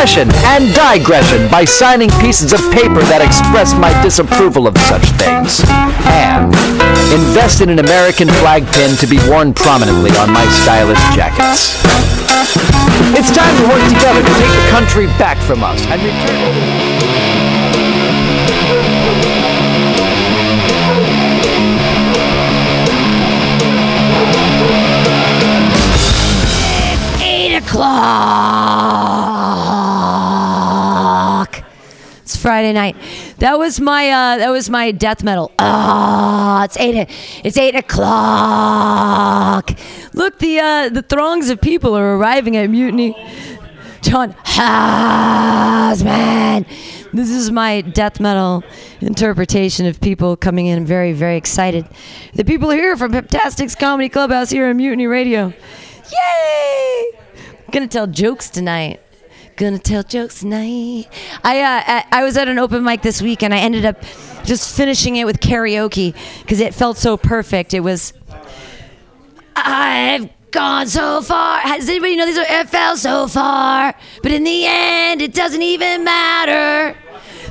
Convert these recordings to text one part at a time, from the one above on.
aggression and digression by signing pieces of paper that express my disapproval of such things. And invest in an American flag pin to be worn prominently on my stylish jackets. It's time to work together to take the country back from us and return. O'clock. It's Friday night. That was my uh, that was my death metal. Ah, it's eight. It's eight o'clock. Look, the uh, the throngs of people are arriving at Mutiny. John Hasman. This is my death metal interpretation of people coming in very, very excited. The people here from Pamtastics Comedy Clubhouse here on Mutiny Radio. Yay! I'm gonna tell jokes tonight. Gonna tell jokes tonight. I uh, I- was at an open mic this week and I ended up just finishing it with karaoke because it felt so perfect. It was I've gone so far. Does anybody know these? Are, it fell so far, but in the end, it doesn't even matter.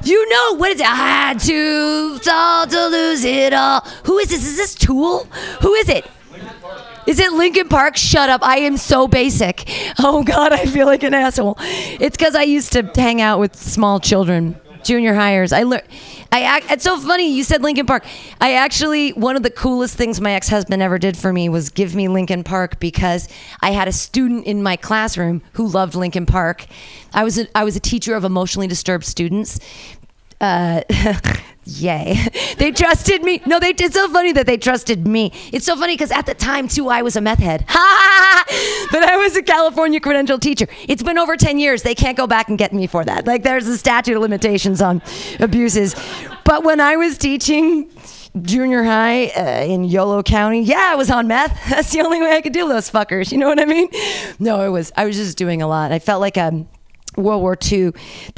You know what is it? I had to all to lose it all. Who is this? Is this Tool? Who is it? Is it Linkin Park? Shut up. I am so basic. Oh God, I feel like an asshole. It's because I used to hang out with small children, junior hires. I learned. I act, it's so funny you said Linkin Park. I actually one of the coolest things my ex-husband ever did for me was give me Linkin Park because I had a student in my classroom who loved Linkin Park. I was a, I was a teacher of emotionally disturbed students. Uh, yay. They trusted me. No, they it's so funny that they trusted me. It's so funny because at the time too I was a meth head. but I was a California credentialed teacher. It's been over 10 years. They can't go back and get me for that. Like there's a statute of limitations on abuses. But when I was teaching junior high uh, in Yolo County, yeah, I was on meth. That's the only way I could deal with those fuckers. You know what I mean? No, it was I was just doing a lot. I felt like um World War II,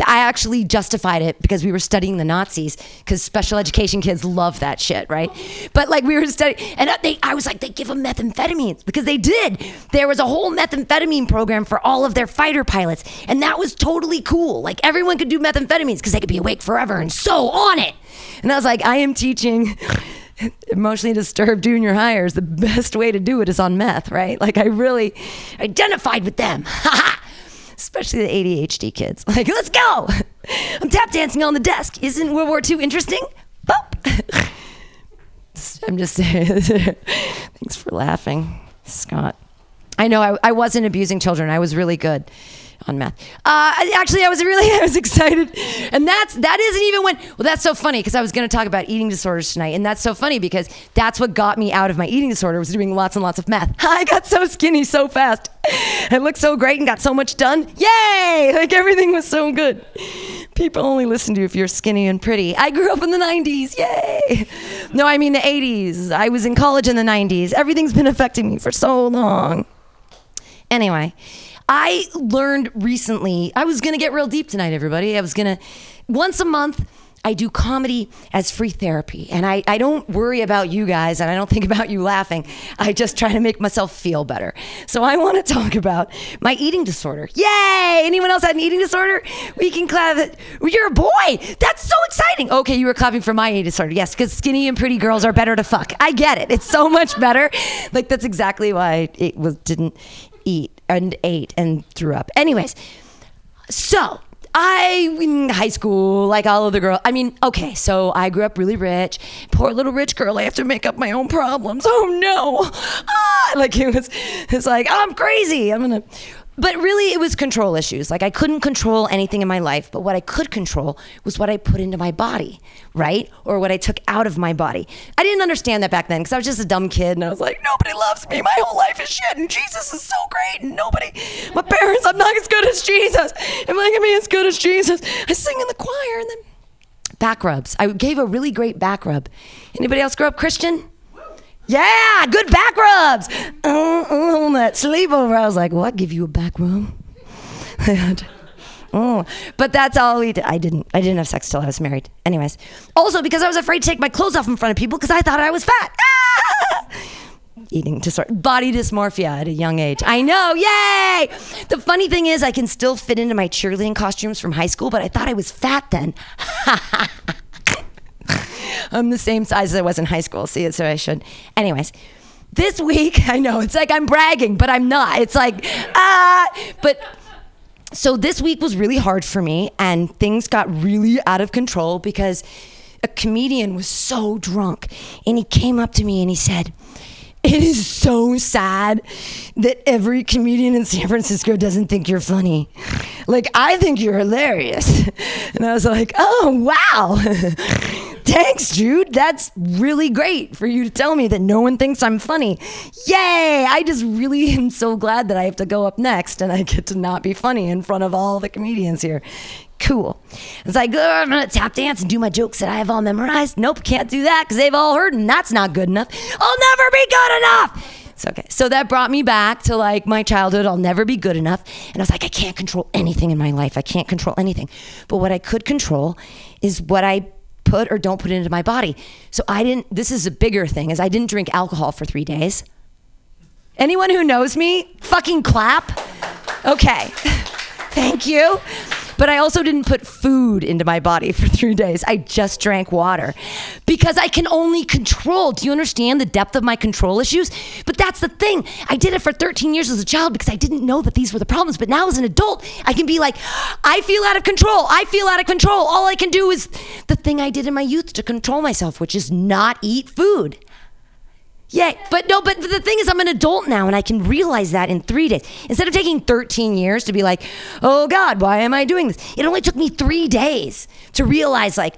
I actually justified it because we were studying the Nazis because special education kids love that shit, right? But like we were studying, and they, I was like, they give them methamphetamines because they did. There was a whole methamphetamine program for all of their fighter pilots, and that was totally cool. Like everyone could do methamphetamines because they could be awake forever and so on it. And I was like, I am teaching emotionally disturbed junior hires. The best way to do it is on meth, right? Like I really identified with them. Especially the ADHD kids. Like, let's go! I'm tap dancing on the desk. Isn't World War II interesting? Boop. I'm just saying. Thanks for laughing, Scott. I know I, I wasn't abusing children. I was really good on math. Uh, actually, I was really I was excited, and that's that isn't even when. Well, that's so funny because I was going to talk about eating disorders tonight, and that's so funny because that's what got me out of my eating disorder was doing lots and lots of math. I got so skinny so fast. I looked so great and got so much done. Yay! Like everything was so good. People only listen to you if you're skinny and pretty. I grew up in the 90s. Yay! No, I mean the 80s. I was in college in the 90s. Everything's been affecting me for so long. Anyway, I learned recently, I was going to get real deep tonight, everybody. I was going to, once a month, I do comedy as free therapy. And I, I don't worry about you guys and I don't think about you laughing. I just try to make myself feel better. So I want to talk about my eating disorder. Yay! Anyone else had an eating disorder? We can clap. You're a boy. That's so exciting. Okay, you were clapping for my eating disorder. Yes, because skinny and pretty girls are better to fuck. I get it. It's so much better. Like that's exactly why it was didn't eat and ate and threw up. Anyways, so I in high school, like all of the girls. I mean, okay, so I grew up really rich. Poor little rich girl. I have to make up my own problems. Oh no! Ah, like it was, it's like I'm crazy. I'm gonna. But really, it was control issues. Like I couldn't control anything in my life, but what I could control was what I put into my body, right? Or what I took out of my body. I didn't understand that back then because I was just a dumb kid, and I was like, nobody loves me. My whole life is shit, and Jesus is so great, and nobody. My parents, I'm not as good as Jesus. Am I gonna be as good as Jesus? I sing in the choir, and then back rubs. I gave a really great back rub. Anybody else grow up Christian? Yeah, good back rubs. Uh, uh, on that sleepover, I was like, "Well, I'll give you a back rub." Oh, but that's all we did. I didn't. I didn't have sex till I was married. Anyways, also because I was afraid to take my clothes off in front of people because I thought I was fat. Eating disorder, body dysmorphia at a young age. I know, yay! The funny thing is, I can still fit into my cheerleading costumes from high school, but I thought I was fat then. I'm the same size as I was in high school. See, so I should. Anyways, this week, I know it's like I'm bragging, but I'm not. It's like, ah, but so this week was really hard for me, and things got really out of control because a comedian was so drunk, and he came up to me and he said, it is so sad that every comedian in San Francisco doesn't think you're funny. Like, I think you're hilarious. And I was like, oh, wow. Thanks, Jude. That's really great for you to tell me that no one thinks I'm funny. Yay! I just really am so glad that I have to go up next and I get to not be funny in front of all the comedians here. Cool. It's like, I'm gonna tap dance and do my jokes that I have all memorized. Nope, can't do that because they've all heard, and that's not good enough. I'll never be good enough. It's okay. So that brought me back to like my childhood. I'll never be good enough. And I was like, I can't control anything in my life. I can't control anything. But what I could control is what I put or don't put into my body. So I didn't, this is a bigger thing, is I didn't drink alcohol for three days. Anyone who knows me, fucking clap. Okay. Thank you. But I also didn't put food into my body for three days. I just drank water because I can only control. Do you understand the depth of my control issues? But that's the thing. I did it for 13 years as a child because I didn't know that these were the problems. But now as an adult, I can be like, I feel out of control. I feel out of control. All I can do is the thing I did in my youth to control myself, which is not eat food. Yeah, but no, but the thing is, I'm an adult now and I can realize that in three days. Instead of taking 13 years to be like, oh God, why am I doing this? It only took me three days to realize, like,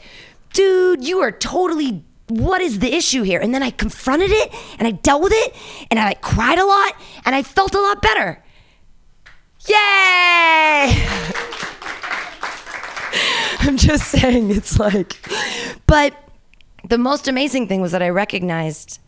dude, you are totally, what is the issue here? And then I confronted it and I dealt with it and I like cried a lot and I felt a lot better. Yay! I'm just saying, it's like, but the most amazing thing was that I recognized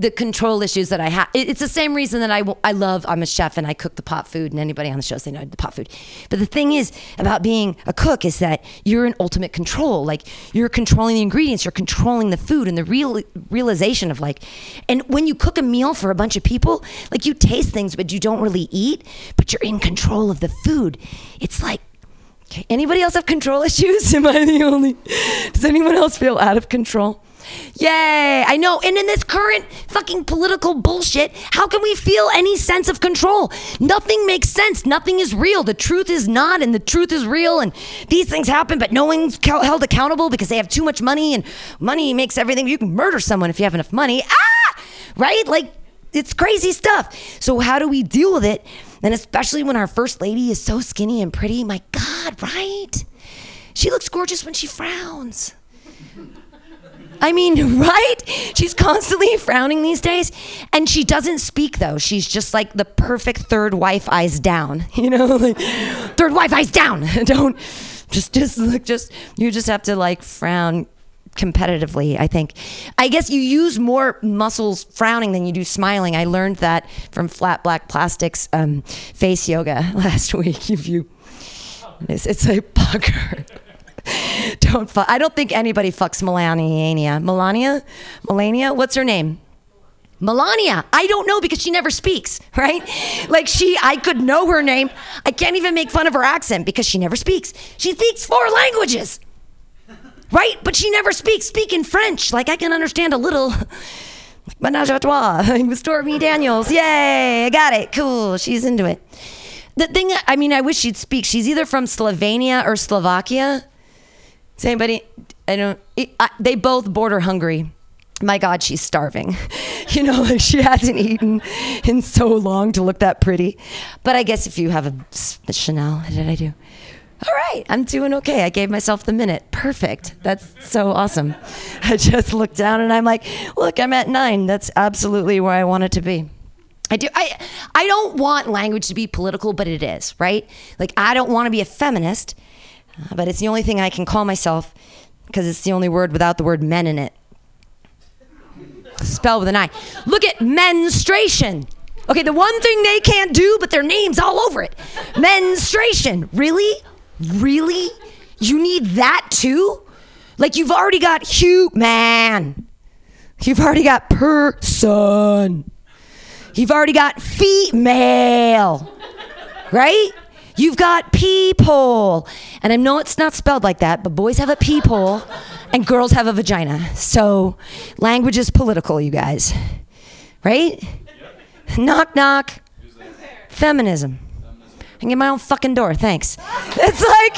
the control issues that I have. It's the same reason that I, I love, I'm a chef and I cook the pot food, and anybody on the show say, know the pot food. But the thing is about being a cook is that you're in ultimate control. Like, you're controlling the ingredients, you're controlling the food, and the real realization of like, and when you cook a meal for a bunch of people, like, you taste things, but you don't really eat, but you're in control of the food. It's like, okay, anybody else have control issues? Am I the only? Does anyone else feel out of control? Yay! I know. And in this current fucking political bullshit, how can we feel any sense of control? Nothing makes sense. Nothing is real. The truth is not, and the truth is real. And these things happen, but no one's held accountable because they have too much money, and money makes everything. You can murder someone if you have enough money. Ah! Right? Like, it's crazy stuff. So, how do we deal with it? And especially when our first lady is so skinny and pretty. My God, right? She looks gorgeous when she frowns. I mean, right? She's constantly frowning these days. And she doesn't speak, though. She's just like the perfect third wife eyes down. You know, like third wife eyes down. Don't just, just look, just, you just have to like frown competitively, I think. I guess you use more muscles frowning than you do smiling. I learned that from Flat Black Plastics um, face yoga last week. If you, it's, it's a pucker. don't fuck. I don't think anybody fucks Melania. Melania? Melania? What's her name? Melania. I don't know because she never speaks, right? Like she, I could know her name. I can't even make fun of her accent because she never speaks. She speaks four languages, right? But she never speaks. Speak in French. Like I can understand a little. Menage a trois Stormy Daniels. Yay, I got it. Cool. She's into it. The thing, I mean, I wish she'd speak. She's either from Slovenia or Slovakia. Does anybody? I don't. I, they both border hungry. My God, she's starving. You know, like she hasn't eaten in so long to look that pretty. But I guess if you have a, Chanel, what did I do? All right, I'm doing okay. I gave myself the minute. Perfect. That's so awesome. I just looked down and I'm like, look, I'm at nine. That's absolutely where I want it to be. I do. I I don't want language to be political, but it is right. Like I don't want to be a feminist, but it's the only thing I can call myself because it's the only word without the word men in it. Spelled with an I. Look at menstruation. Okay, the one thing they can't do, but their name's all over it. Menstruation. Really? Really? You need that too? Like you've already got human. You've already got person. You've already got female. Right? You've got people. And I know it's not spelled like that, but boys have a peephole and girls have a vagina. So language is political, you guys. Right? Knock, knock. Feminism. I get my own fucking door, thanks. It's like,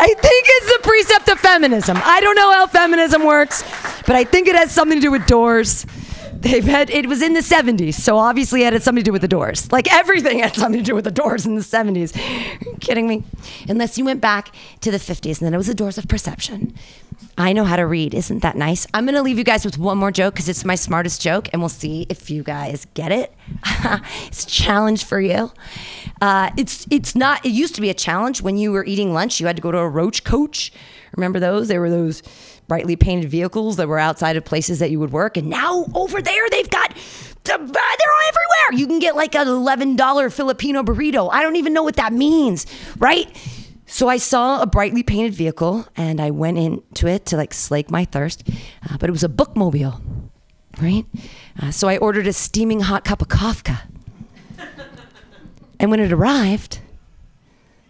I think it's the precept of feminism. I don't know how feminism works, but I think it has something to do with doors. They've had, it was in the 70s, so obviously it had something to do with the doors. Like everything had something to do with the doors in the 70s. Are you kidding me? Unless you went back to the 50s and then it was the doors of perception. I know how to read. Isn't that nice? I'm going to leave you guys with one more joke because it's my smartest joke, and we'll see if you guys get it. it's a challenge for you. Uh, it's it's not. It used to be a challenge when you were eating lunch. You had to go to a roach coach. Remember those? There were those brightly painted vehicles that were outside of places that you would work, and now over there they've got. They're all everywhere. You can get like an $11 Filipino burrito. I don't even know what that means, right? So I saw a brightly painted vehicle and I went into it to like slake my thirst, uh, but it was a bookmobile, right? Uh, so I ordered a steaming hot cup of Kafka. And when it arrived,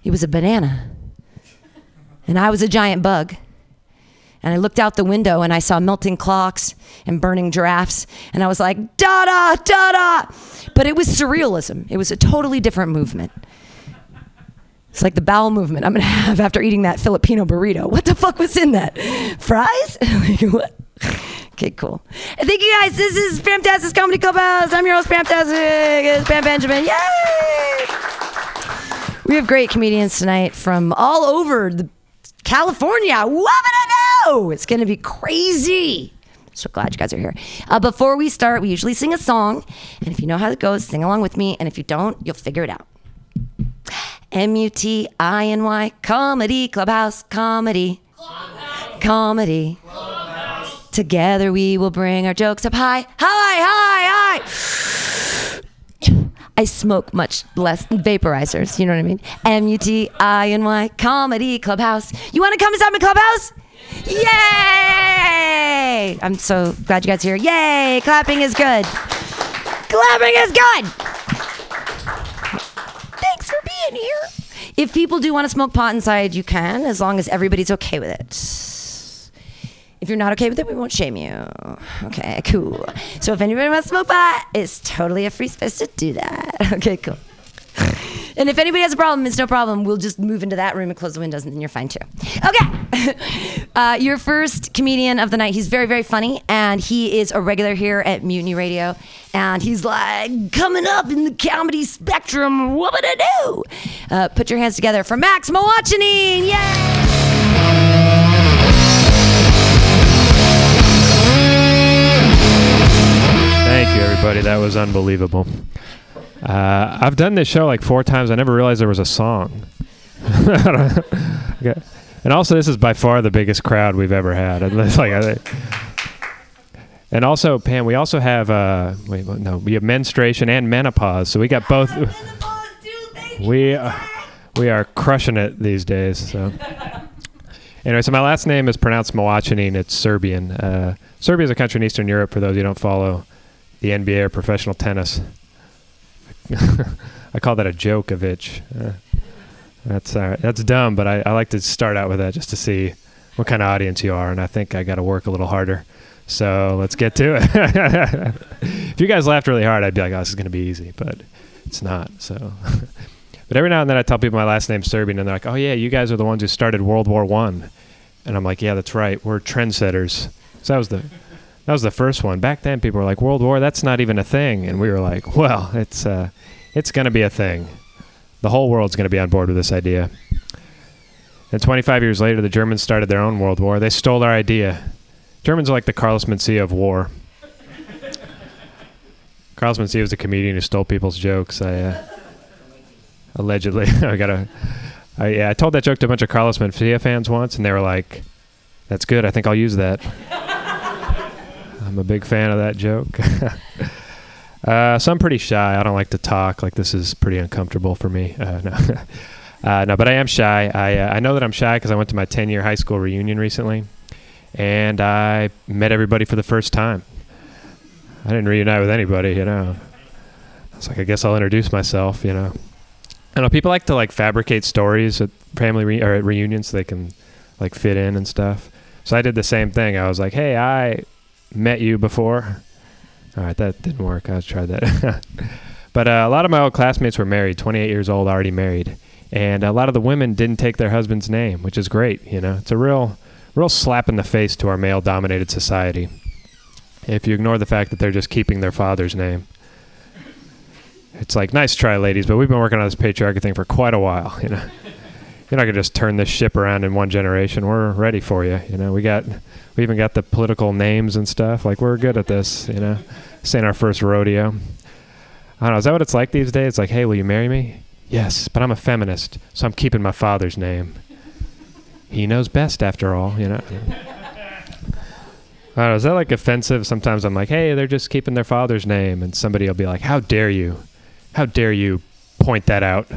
it was a banana. And I was a giant bug. And I looked out the window and I saw melting clocks and burning giraffes. And I was like, da da, da da. But it was surrealism. It was a totally different movement. It's like the bowel movement I'm gonna have after eating that Filipino burrito. What the fuck was in that? Fries? like, what? Okay, cool. Thank you guys. This is Pamtastic Comedy Clubhouse. I'm your host, Pamtastic. It's Pam Benjamin. Yay! We have great comedians tonight from all over the California. What I know? It's gonna be crazy. So glad you guys are here. Uh, before we start, we usually sing a song, and if you know how it goes, sing along with me. And if you don't, you'll figure it out. M U T I N Y Comedy Clubhouse Comedy Clubhouse. Comedy. Together we will bring our jokes up high, high, high, high. I smoke much less vaporizers. You know what I mean? M U T I N Y Comedy Clubhouse. You want to come inside my clubhouse? Yay! I'm so glad you guys are here. Yay! Clapping is good. Clapping is good. Thanks for being here. If people do want to smoke pot inside, you can, as long as everybody's okay with it. If you're not okay with it, we won't shame you. Okay, cool. So if anybody wants to smoke pot, it's totally a free space to do that. Okay, cool. And if anybody has a problem, it's no problem. We'll just move into that room and close the windows, and then you're fine too. Okay. Uh, your first comedian of the night. He's very, very funny, and he is a regular here at Mutiny Radio. And he's like, coming up in the comedy spectrum, what would I do? Uh, put your hands together for Max Mawachanine. Yay! Thank you, everybody. That was unbelievable. Uh, I've done this show like four times. I never realized there was a song. okay. And also, this is by far the biggest crowd we've ever had. And like, and also, Pam, we also have uh, wait, no, we have menstruation and menopause. So we got both. We uh, we are crushing it these days. So anyway, so my last name is pronounced Mawachanine. It's Serbian. Uh, Serbia is a country in Eastern Europe. For those who don't follow the NBA or professional tennis, I call that a Djokovic. Uh, that's uh, that's dumb, but I, I like to start out with that just to see what kind of audience you are, and I think I got to work a little harder. So let's get to it. if you guys laughed really hard, I'd be like, "Oh, this is going to be easy," but it's not. So, but every now and then I tell people my last name's Serbian, and they're like, "Oh yeah, you guys are the ones who started World War One," and I'm like, "Yeah, that's right. We're trendsetters." So that was the that was the first one. Back then, people were like, "World War? That's not even a thing," and we were like, "Well, it's uh, it's going to be a thing. The whole world's going to be on board with this idea." And 25 years later, the Germans started their own world war. They stole our idea. Germans are like the Carlos Mencia of war. Carlos Mencia was a comedian who stole people's jokes. I uh, allegedly, I got a. I, yeah, I told that joke to a bunch of Carlos Mencia fans once, and they were like, "That's good. I think I'll use that." I'm a big fan of that joke. uh, so I'm pretty shy. I don't like to talk. Like this is pretty uncomfortable for me. Uh, no, uh, no, but I am shy. I uh, I know that I'm shy because I went to my 10 year high school reunion recently, and I met everybody for the first time. I didn't reunite with anybody, you know. I was like, I guess I'll introduce myself, you know. I know people like to like fabricate stories at family re- or at reunions so they can like fit in and stuff. So I did the same thing. I was like, "Hey, I met you before." All right, that didn't work. I tried that. but uh, a lot of my old classmates were married, 28 years old, already married, and a lot of the women didn't take their husband's name, which is great. You know, it's a real, real slap in the face to our male-dominated society. If you ignore the fact that they're just keeping their father's name it's like nice try ladies but we've been working on this patriarchy thing for quite a while you know you're not gonna just turn this ship around in one generation we're ready for you you know we got we even got the political names and stuff like we're good at this you know this ain't our first rodeo i don't know is that what it's like these days it's like hey will you marry me yes but i'm a feminist so i'm keeping my father's name he knows best after all you know I don't know, is that like offensive? Sometimes I'm like, hey, they're just keeping their father's name. And somebody will be like, how dare you? How dare you point that out?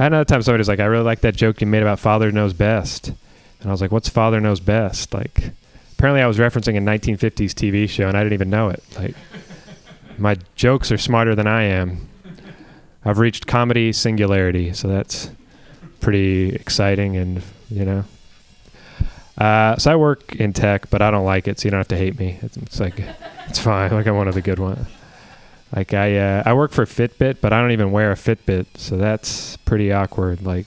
Another time somebody was like, I really like that joke you made about father knows best. And I was like, what's father knows best? Like, apparently I was referencing a 1950s TV show and I didn't even know it. Like, my jokes are smarter than I am. I've reached comedy singularity, so that's pretty exciting and, you know. Uh, so I work in tech, but I don't like it, so you don't have to hate me. It's, it's like, it's fine. Like I'm one of the good ones. Like I uh, I work for Fitbit, but I don't even wear a Fitbit, so that's pretty awkward. Like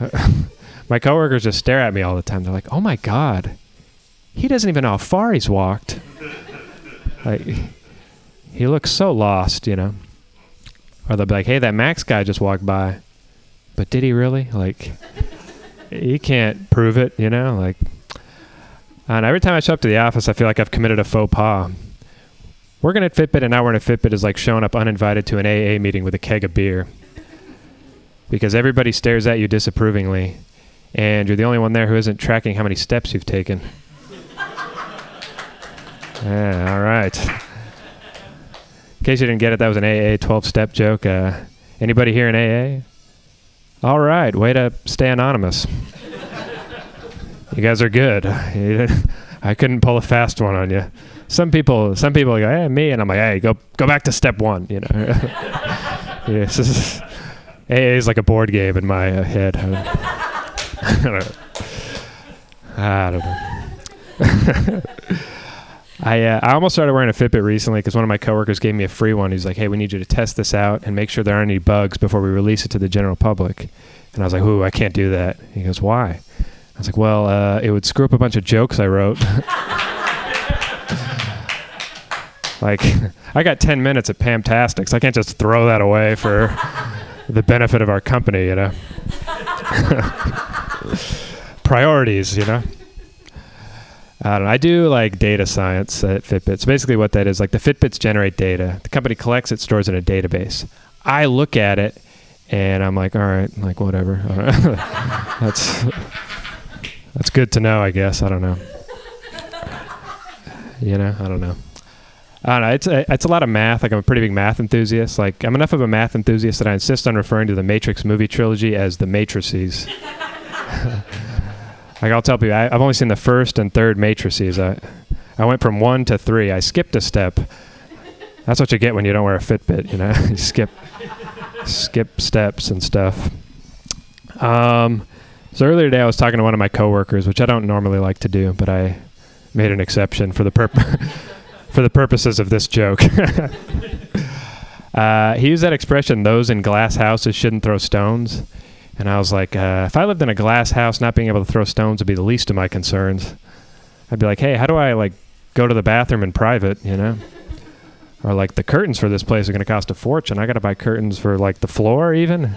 my coworkers just stare at me all the time. They're like, "Oh my god, he doesn't even know how far he's walked." like he looks so lost, you know. Or they'll be like, "Hey, that Max guy just walked by," but did he really? Like he can't prove it, you know. Like, and every time I show up to the office, I feel like I've committed a faux pas working at Fitbit and not wearing a Fitbit is like showing up uninvited to an AA meeting with a keg of beer. Because everybody stares at you disapprovingly, and you're the only one there who isn't tracking how many steps you've taken. yeah, all right. In case you didn't get it, that was an AA 12 step joke. Uh, anybody here in AA? All right, way to stay anonymous. you guys are good. I couldn't pull a fast one on you some people some people go, hey, me, and I'm like, hey, go go back to step one. You know, yeah, is, AA is like a board game in my uh, head. I don't know. I don't know. I, uh, I almost started wearing a Fitbit recently because one of my coworkers gave me a free one. He's like, "Hey, we need you to test this out and make sure there aren't any bugs before we release it to the general public." And I was like, "Ooh, I can't do that." He goes, "Why?" I was like, "Well, uh, it would screw up a bunch of jokes I wrote." Like, I got 10 minutes at Pamtastics. I can't just throw that away for the benefit of our company, you know? Priorities, you know? I don't know. I do like data science at Fitbit. So basically, what that is like the Fitbits generate data. The company collects it, stores it in a database. I look at it, and I'm like, all right, like whatever. that's that's good to know, I guess. I don't know. You know, I don't know. I don't know. It's a, it's a lot of math. Like I'm a pretty big math enthusiast. Like I'm enough of a math enthusiast that I insist on referring to the Matrix movie trilogy as the Matrices. like I'll tell people, I, have only seen the first and third Matrices. I I went from one to three. I skipped a step. That's what you get when you don't wear a Fitbit. You know, you skip skip steps and stuff. Um, so earlier today I was talking to one of my coworkers, which I don't normally like to do, but I made an exception for the purpose for the purposes of this joke. uh, he used that expression, those in glass houses shouldn't throw stones. And I was like, uh, if I lived in a glass house, not being able to throw stones would be the least of my concerns. I'd be like, hey, how do I like go to the bathroom in private, you know? Or like the curtains for this place are going to cost a fortune. I got to buy curtains for like the floor even.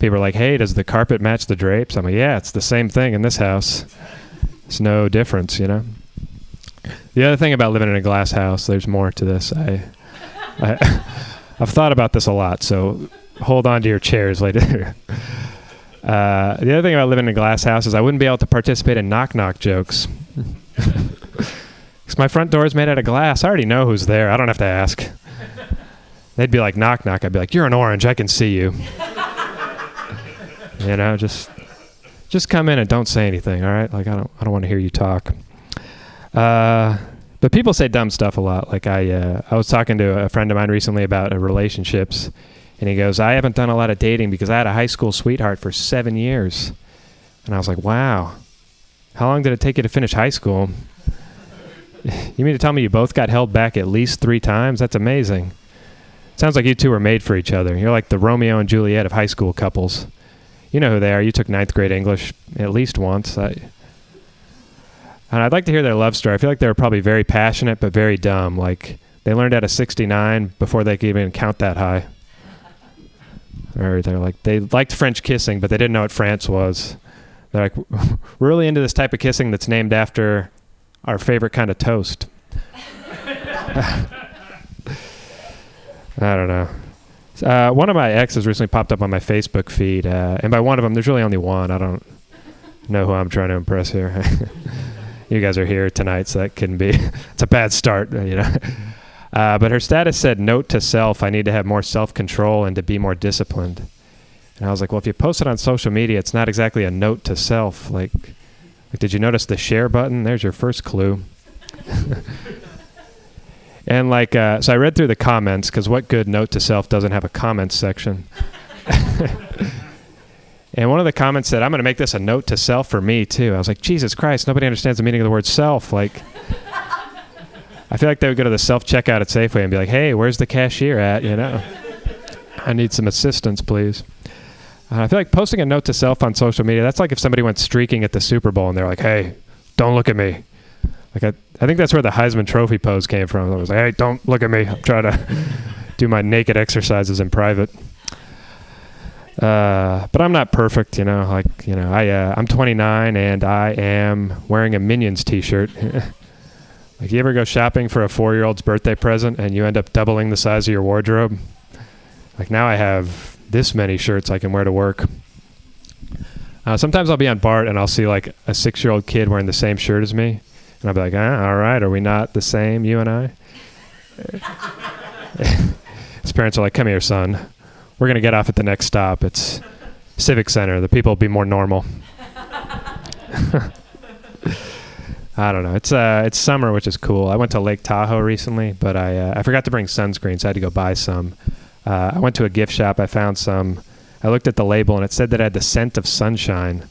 People are like, hey, does the carpet match the drapes? I'm like, yeah, it's the same thing in this house. It's no difference, you know? The other thing about living in a glass house, there's more to this. I, I I've thought about this a lot, so hold on to your chairs later. Uh, the other thing about living in a glass house is I wouldn't be able to participate in knock knock jokes. Because my front door is made out of glass. I already know who's there. I don't have to ask. They'd be like, knock knock. I'd be like, you're an orange. I can see you. you know, just just come in and don't say anything. All right, like I don't I don't want to hear you talk. Uh, But people say dumb stuff a lot. Like I, uh, I was talking to a friend of mine recently about uh, relationships, and he goes, "I haven't done a lot of dating because I had a high school sweetheart for seven years," and I was like, "Wow, how long did it take you to finish high school?" you mean to tell me you both got held back at least three times? That's amazing. Sounds like you two were made for each other. You're like the Romeo and Juliet of high school couples. You know who they are. You took ninth grade English at least once. I, and I'd like to hear their love story. I feel like they were probably very passionate but very dumb. Like they learned out of 69 before they could even count that high. Or they're like they liked French kissing, but they didn't know what France was. They're like, we're really into this type of kissing that's named after our favorite kind of toast. I don't know. Uh, one of my exes recently popped up on my Facebook feed, uh, and by one of them, there's really only one. I don't know who I'm trying to impress here. you guys are here tonight, so that couldn't be. it's a bad start, you know. Uh, but her status said, "Note to self: I need to have more self-control and to be more disciplined." And I was like, "Well, if you post it on social media, it's not exactly a note to self. Like, like did you notice the share button? There's your first clue." and like, uh, so I read through the comments because what good note to self doesn't have a comments section? And one of the comments said, I'm going to make this a note to self for me, too. I was like, Jesus Christ, nobody understands the meaning of the word self. Like, I feel like they would go to the self checkout at Safeway and be like, hey, where's the cashier at? You know, I need some assistance, please. Uh, I feel like posting a note to self on social media, that's like if somebody went streaking at the Super Bowl and they're like, hey, don't look at me. Like, I, I think that's where the Heisman Trophy pose came from. I was like, hey, don't look at me. I'm trying to do my naked exercises in private. Uh, but I'm not perfect, you know. Like, you know, I uh, I'm 29 and I am wearing a Minions T-shirt. like, you ever go shopping for a four-year-old's birthday present and you end up doubling the size of your wardrobe? Like now, I have this many shirts I can wear to work. Uh, sometimes I'll be on BART and I'll see like a six-year-old kid wearing the same shirt as me, and I'll be like, ah, "All right, are we not the same, you and I?" His parents are like, "Come here, son." We're going to get off at the next stop. It's Civic Center. The people will be more normal. I don't know. It's uh, it's summer, which is cool. I went to Lake Tahoe recently, but I uh, I forgot to bring sunscreen, so I had to go buy some. Uh, I went to a gift shop. I found some. I looked at the label, and it said that it had the scent of sunshine.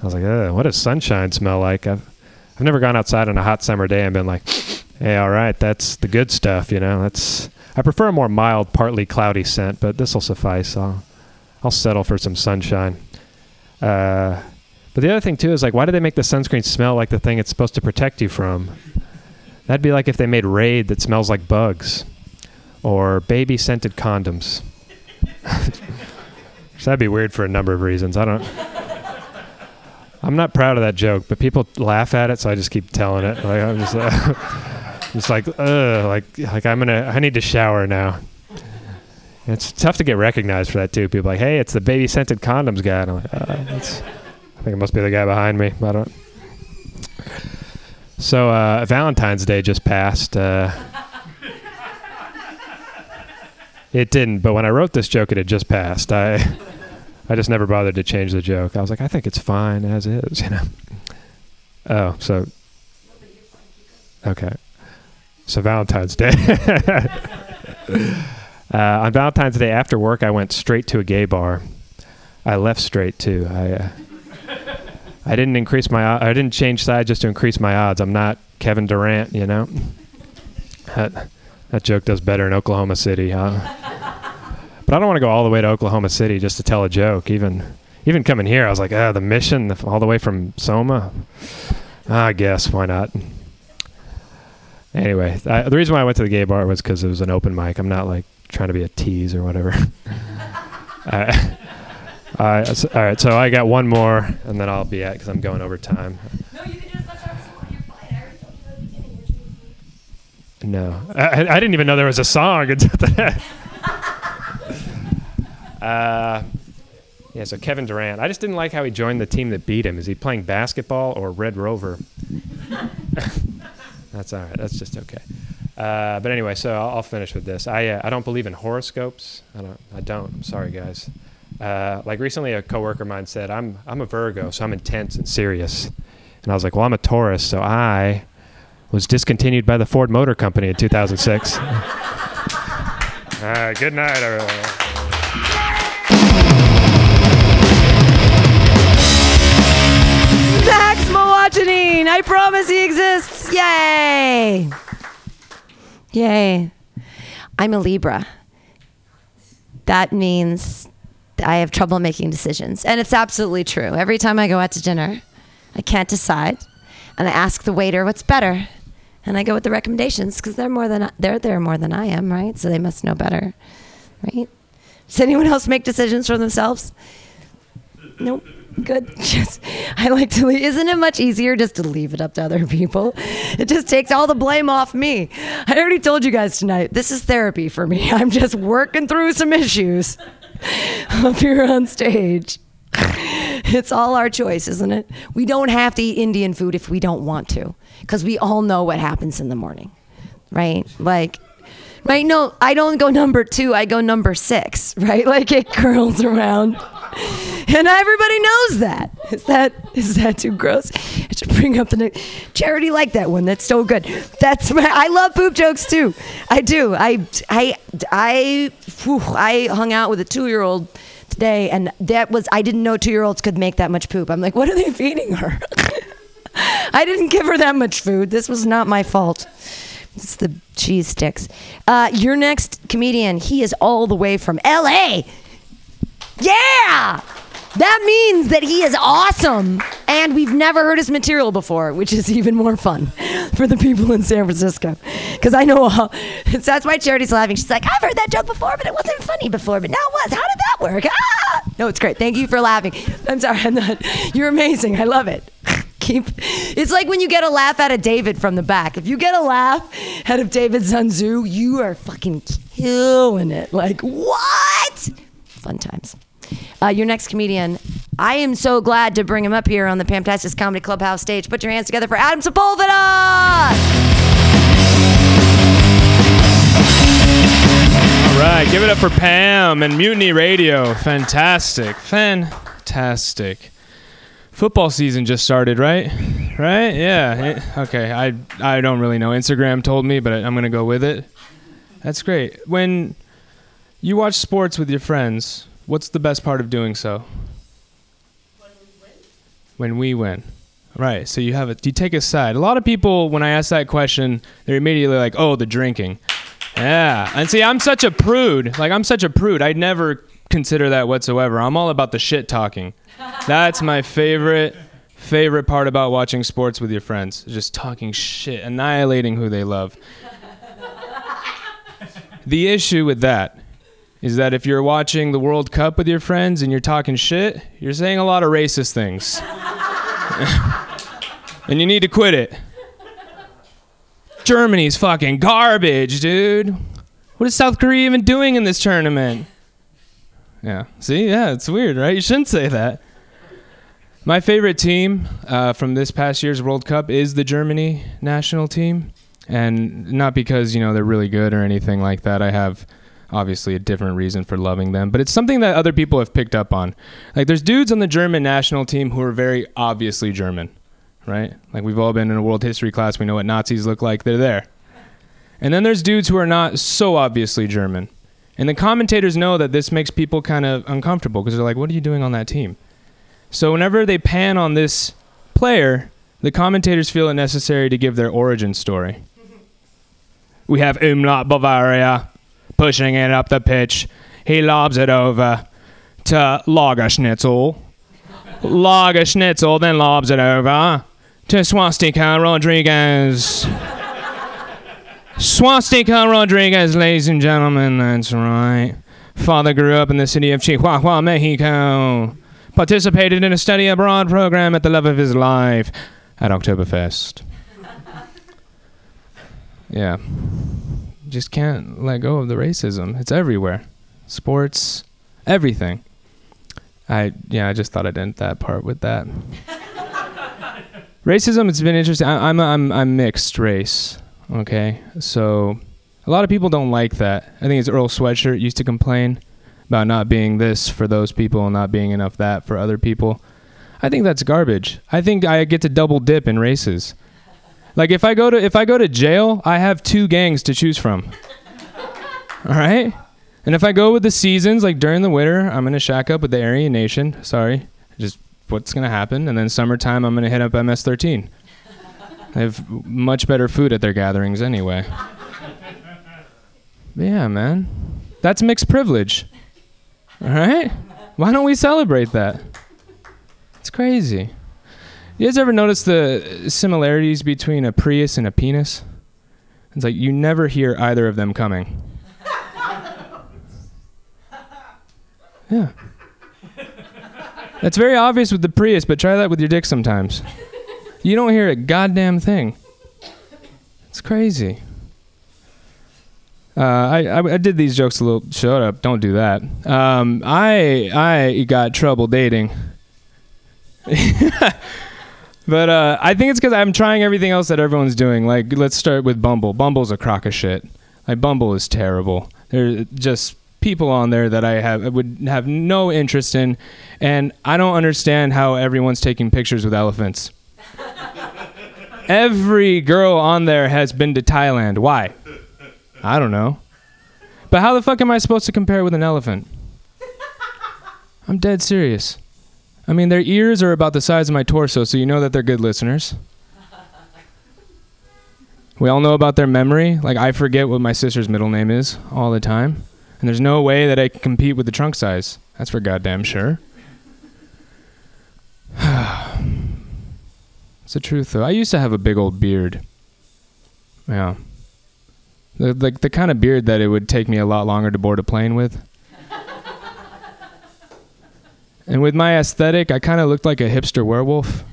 I was like, what does sunshine smell like? I've I've never gone outside on a hot summer day and been like, hey, all right, that's the good stuff, you know. That's I prefer a more mild, partly cloudy scent, but this will suffice. I'll, I'll settle for some sunshine. Uh, but the other thing too is like, why do they make the sunscreen smell like the thing it's supposed to protect you from? That'd be like if they made Raid that smells like bugs, or baby scented condoms. so that'd be weird for a number of reasons. I don't. I'm not proud of that joke, but people laugh at it, so I just keep telling it. Like I'm just. Uh, It's like, ugh, like, like I'm gonna, I need to shower now. It's tough to get recognized for that too. People like, hey, it's the baby scented condoms guy. And I'm like, uh, I think it must be the guy behind me. I don't. So uh, Valentine's Day just passed. Uh, it didn't, but when I wrote this joke, it had just passed. I, I just never bothered to change the joke. I was like, I think it's fine as is, you know. Oh, so. Okay. So Valentine's Day. uh, on Valentine's Day after work, I went straight to a gay bar. I left straight too. I uh, I didn't increase my I didn't change sides just to increase my odds. I'm not Kevin Durant, you know. That that joke does better in Oklahoma City, huh? But I don't want to go all the way to Oklahoma City just to tell a joke. Even even coming here, I was like, ah, the mission all the way from Soma. I guess why not? Anyway, I, the reason why I went to the gay bar was because it was an open mic. I'm not like trying to be a tease or whatever. uh, uh, so, all right, so I got one more, and then I'll be at because I'm going over time. No, you can just No, I, I, didn't even know there was a song until that. uh, yeah, so Kevin Durant. I just didn't like how he joined the team that beat him. Is he playing basketball or Red Rover? That's all right. That's just okay. Uh, but anyway, so I'll, I'll, finish with this. I uh, I don't believe in horoscopes. I don't. I don't. I'm sorry, guys. Uh, like recently, a coworker of mine said, "I'm I'm a Virgo, so I'm intense and serious," and I was like, "Well, I'm a Taurus, so I was discontinued by the Ford Motor Company in 2006. All right, good night, everyone. Max! I promise he exists! Yay! Yay. I'm a Libra. That means I have trouble making decisions. And it's absolutely true. Every time I go out to dinner, I can't decide. And I ask the waiter what's better. And I go with the recommendations because they're more than they're there more than I am, right? So they must know better. Right? Does anyone else make decisions for themselves? Nope. Good. Just, I like to leave. Isn't it much easier just to leave it up to other people? It just takes all the blame off me. I already told you guys tonight, this is therapy for me. I'm just working through some issues up here on stage. It's all our choice, isn't it? We don't have to eat Indian food if we don't want to, because we all know what happens in the morning, right? Like, right? No, I don't go number two. I go number six, right? Like it curls around, and everybody knows that. Is that is that too gross? I should bring up the next. Charity like that one. That's so good. That's my. I love poop jokes too. I do. I I I whew, I hung out with a two year old today, and that was I didn't know two year olds could make that much poop. I'm like, what are they feeding her? I didn't give her that much food. This was not my fault. It's the cheese sticks. Uh, your next comedian, he is all the way from LA. Yeah! That means that he is awesome. And we've never heard his material before, which is even more fun for the people in San Francisco. Because I know uh, that's why Charity's laughing. She's like, I've heard that joke before, but it wasn't funny before, but now it was. How did that work? Ah! No, it's great. Thank you for laughing. I'm sorry. I'm not, you're amazing. I love it. Keep. It's like when you get a laugh out of David from the back. If you get a laugh out of David Zanzu, you are fucking killing it. Like, what? Fun times. Uh, your next comedian, I am so glad to bring him up here on the Pamtastic Comedy Clubhouse stage. Put your hands together for Adam Sepulveda! All right, give it up for Pam and Mutiny Radio. Fantastic. Fantastic. Football season just started, right? Right? Yeah. Okay. I I don't really know. Instagram told me, but I'm going to go with it. That's great. When you watch sports with your friends, what's the best part of doing so? When we win. Right. So you have a you take a side. A lot of people when I ask that question, they're immediately like, "Oh, the drinking." Yeah. And see, I'm such a prude. Like I'm such a prude. I'd never consider that whatsoever. I'm all about the shit talking. That's my favorite favorite part about watching sports with your friends. Just talking shit, annihilating who they love. The issue with that is that if you're watching the World Cup with your friends and you're talking shit, you're saying a lot of racist things. and you need to quit it. Germany's fucking garbage, dude. What is South Korea even doing in this tournament? Yeah. See, yeah, it's weird, right? You shouldn't say that. My favorite team uh, from this past year's World Cup is the Germany national team, and not because you know they're really good or anything like that. I have obviously a different reason for loving them, but it's something that other people have picked up on. Like, there's dudes on the German national team who are very obviously German, right? Like, we've all been in a world history class. We know what Nazis look like. They're there. And then there's dudes who are not so obviously German. And the commentators know that this makes people kind of uncomfortable because they're like, what are you doing on that team? So whenever they pan on this player, the commentators feel it necessary to give their origin story. We have Umlaut Bavaria pushing it up the pitch. He lobs it over to Lagerschnitzel. Lagerschnitzel then lobs it over to Swastika Rodriguez. Swastika Rodriguez, ladies and gentlemen, that's right. Father grew up in the city of Chihuahua, Mexico. Participated in a study abroad program at the love of his life at Oktoberfest. Yeah. Just can't let go of the racism. It's everywhere. Sports, everything. I yeah, I just thought I'd end that part with that. Racism it's been interesting. I, I'm I'm I'm mixed race. Okay, so a lot of people don't like that. I think it's Earl Sweatshirt used to complain about not being this for those people and not being enough that for other people. I think that's garbage. I think I get to double dip in races. Like if I go to if I go to jail, I have two gangs to choose from. All right? And if I go with the seasons, like during the winter, I'm gonna shack up with the Aryan Nation. Sorry, just what's gonna happen. And then summertime, I'm gonna hit up MS13. They have much better food at their gatherings anyway. Yeah, man, that's mixed privilege. All right, why don't we celebrate that? It's crazy. You guys ever notice the similarities between a Prius and a penis? It's like you never hear either of them coming. Yeah. That's very obvious with the Prius, but try that with your dick sometimes. You don't hear a goddamn thing. It's crazy. Uh, I, I I did these jokes a little. Shut up! Don't do that. Um, I I got trouble dating. but uh, I think it's because I'm trying everything else that everyone's doing. Like, let's start with Bumble. Bumble's a crock of shit. Like, Bumble is terrible. There's just people on there that I have would have no interest in, and I don't understand how everyone's taking pictures with elephants. Every girl on there has been to Thailand. Why? I don't know. But how the fuck am I supposed to compare with an elephant? I'm dead serious. I mean, their ears are about the size of my torso, so you know that they're good listeners. We all know about their memory. Like, I forget what my sister's middle name is all the time. And there's no way that I can compete with the trunk size. That's for goddamn sure. it's the truth, though. I used to have a big old beard. Yeah. The, like the kind of beard that it would take me a lot longer to board a plane with. and with my aesthetic, I kind of looked like a hipster werewolf.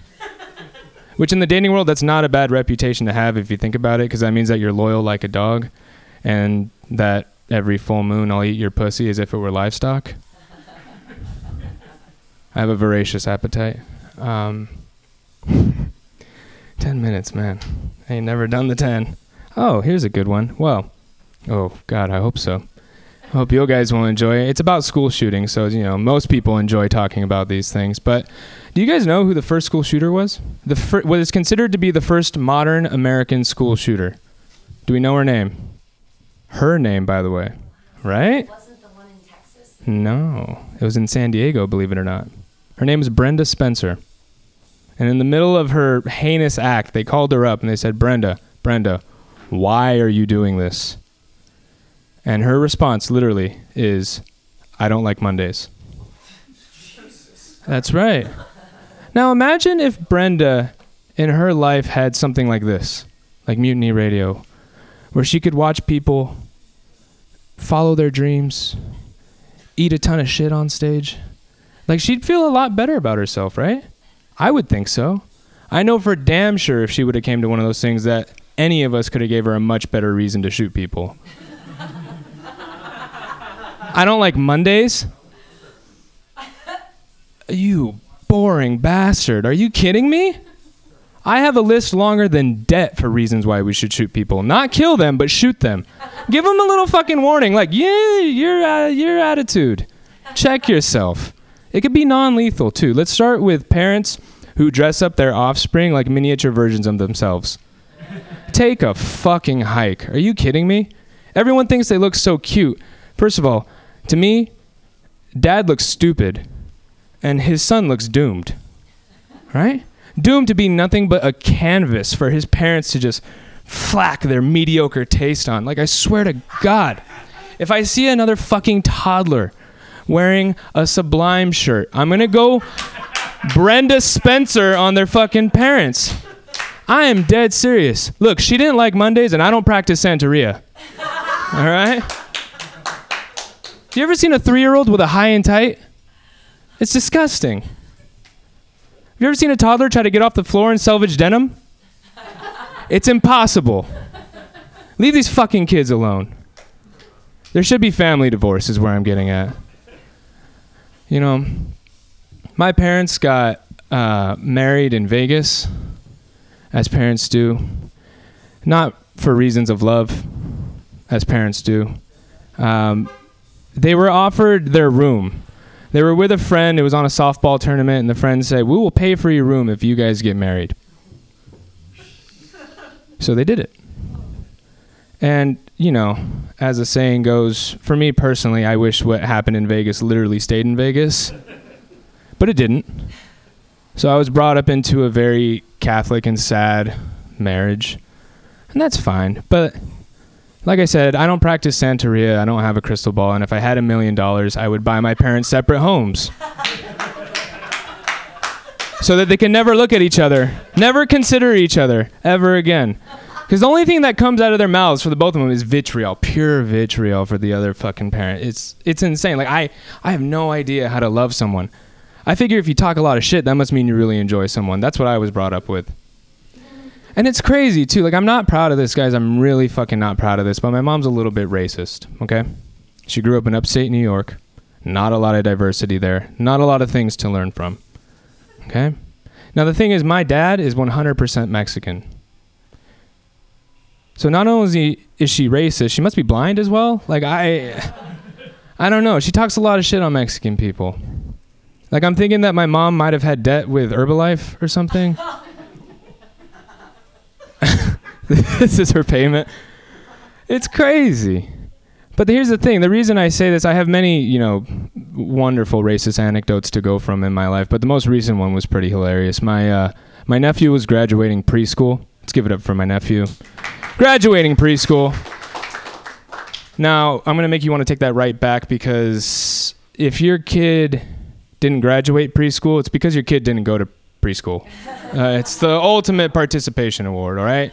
Which in the dating world, that's not a bad reputation to have if you think about it, because that means that you're loyal like a dog, and that every full moon I'll eat your pussy as if it were livestock. I have a voracious appetite. Um, ten minutes, man. I ain't never done the ten. Oh, here's a good one. Well, oh God, I hope so. I hope you guys will enjoy it. It's about school shooting, so you know most people enjoy talking about these things. But do you guys know who the first school shooter was? The fir- what is considered to be the first modern American school shooter. Do we know her name? Her name, by the way, right? Wasn't the one in Texas? No, it was in San Diego, believe it or not. Her name is Brenda Spencer. And in the middle of her heinous act, they called her up and they said, Brenda, Brenda, why are you doing this? And her response literally is, I don't like Mondays. That's right. Now imagine if Brenda in her life had something like this, like Mutiny Radio, where she could watch people follow their dreams, eat a ton of shit on stage. Like she'd feel a lot better about herself, right? I would think so. I know for damn sure if she would have came to one of those things that any of us could have gave her a much better reason to shoot people. I don't like Mondays. You boring bastard. Are you kidding me? I have a list longer than debt for reasons why we should shoot people. Not kill them, but shoot them. Give them a little fucking warning like, "Yeah, your uh, your attitude. Check yourself." It could be non-lethal too. Let's start with parents who dress up their offspring like miniature versions of themselves. Take a fucking hike. Are you kidding me? Everyone thinks they look so cute. First of all, to me, dad looks stupid and his son looks doomed. Right? Doomed to be nothing but a canvas for his parents to just flack their mediocre taste on. Like, I swear to God, if I see another fucking toddler wearing a Sublime shirt, I'm gonna go Brenda Spencer on their fucking parents. I am dead serious. Look, she didn't like Mondays, and I don't practice Santeria. All right? You ever seen a three year old with a high and tight? It's disgusting. Have you ever seen a toddler try to get off the floor in selvage denim? It's impossible. Leave these fucking kids alone. There should be family divorce, is where I'm getting at. You know, my parents got uh, married in Vegas, as parents do, not for reasons of love, as parents do. Um, they were offered their room. They were with a friend. It was on a softball tournament, and the friend said, "We will pay for your room if you guys get married." So they did it. And, you know, as the saying goes, for me personally, I wish what happened in Vegas literally stayed in Vegas. But it didn't. So I was brought up into a very Catholic and sad marriage. And that's fine. But like I said, I don't practice Santeria. I don't have a crystal ball. And if I had a million dollars, I would buy my parents separate homes. so that they can never look at each other, never consider each other ever again. Because the only thing that comes out of their mouths for the both of them is vitriol, pure vitriol for the other fucking parent. It's it's insane. Like I I have no idea how to love someone. I figure if you talk a lot of shit, that must mean you really enjoy someone. That's what I was brought up with. And it's crazy too. Like I'm not proud of this, guys. I'm really fucking not proud of this. But my mom's a little bit racist. Okay, she grew up in upstate New York. Not a lot of diversity there. Not a lot of things to learn from. Okay. Now the thing is, my dad is 100% Mexican. So not only is, he, is she racist, she must be blind as well. Like I, I don't know. She talks a lot of shit on Mexican people. Like I'm thinking that my mom might have had debt with Herbalife or something. this is her payment. It's crazy. But here's the thing. The reason I say this, I have many, you know, wonderful racist anecdotes to go from in my life, but the most recent one was pretty hilarious. My uh, my nephew was graduating preschool. Let's give it up for my nephew. Graduating preschool. Now, I'm going to make you want to take that right back because if your kid didn't graduate preschool, it's because your kid didn't go to preschool. Uh, it's the ultimate participation award, all right?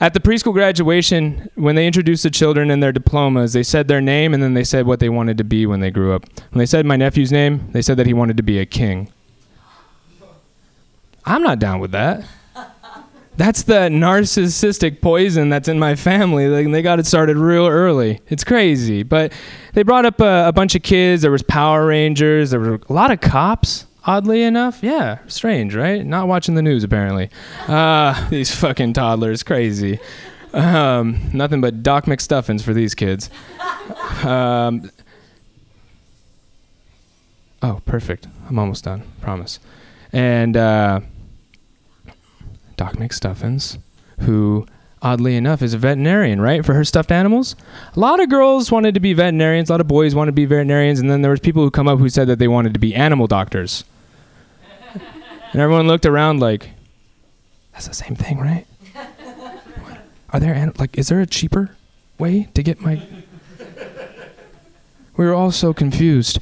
At the preschool graduation, when they introduced the children and their diplomas, they said their name and then they said what they wanted to be when they grew up. When they said my nephew's name, they said that he wanted to be a king. I'm not down with that. That's the narcissistic poison that's in my family. Like, they got it started real early. It's crazy. But they brought up a, a bunch of kids. There was Power Rangers. There were a lot of cops oddly enough. Yeah, strange, right? Not watching the news apparently. Uh, these fucking toddlers, crazy. Um, nothing but Doc McStuffins for these kids. Um, oh, perfect. I'm almost done. Promise. And uh, Doc McStuffins, who oddly enough, is a veterinarian, right? For her stuffed animals. A lot of girls wanted to be veterinarians. A lot of boys wanted to be veterinarians, and then there was people who come up who said that they wanted to be animal doctors. and everyone looked around like, "That's the same thing, right? Are there an- like, is there a cheaper way to get my?" We were all so confused.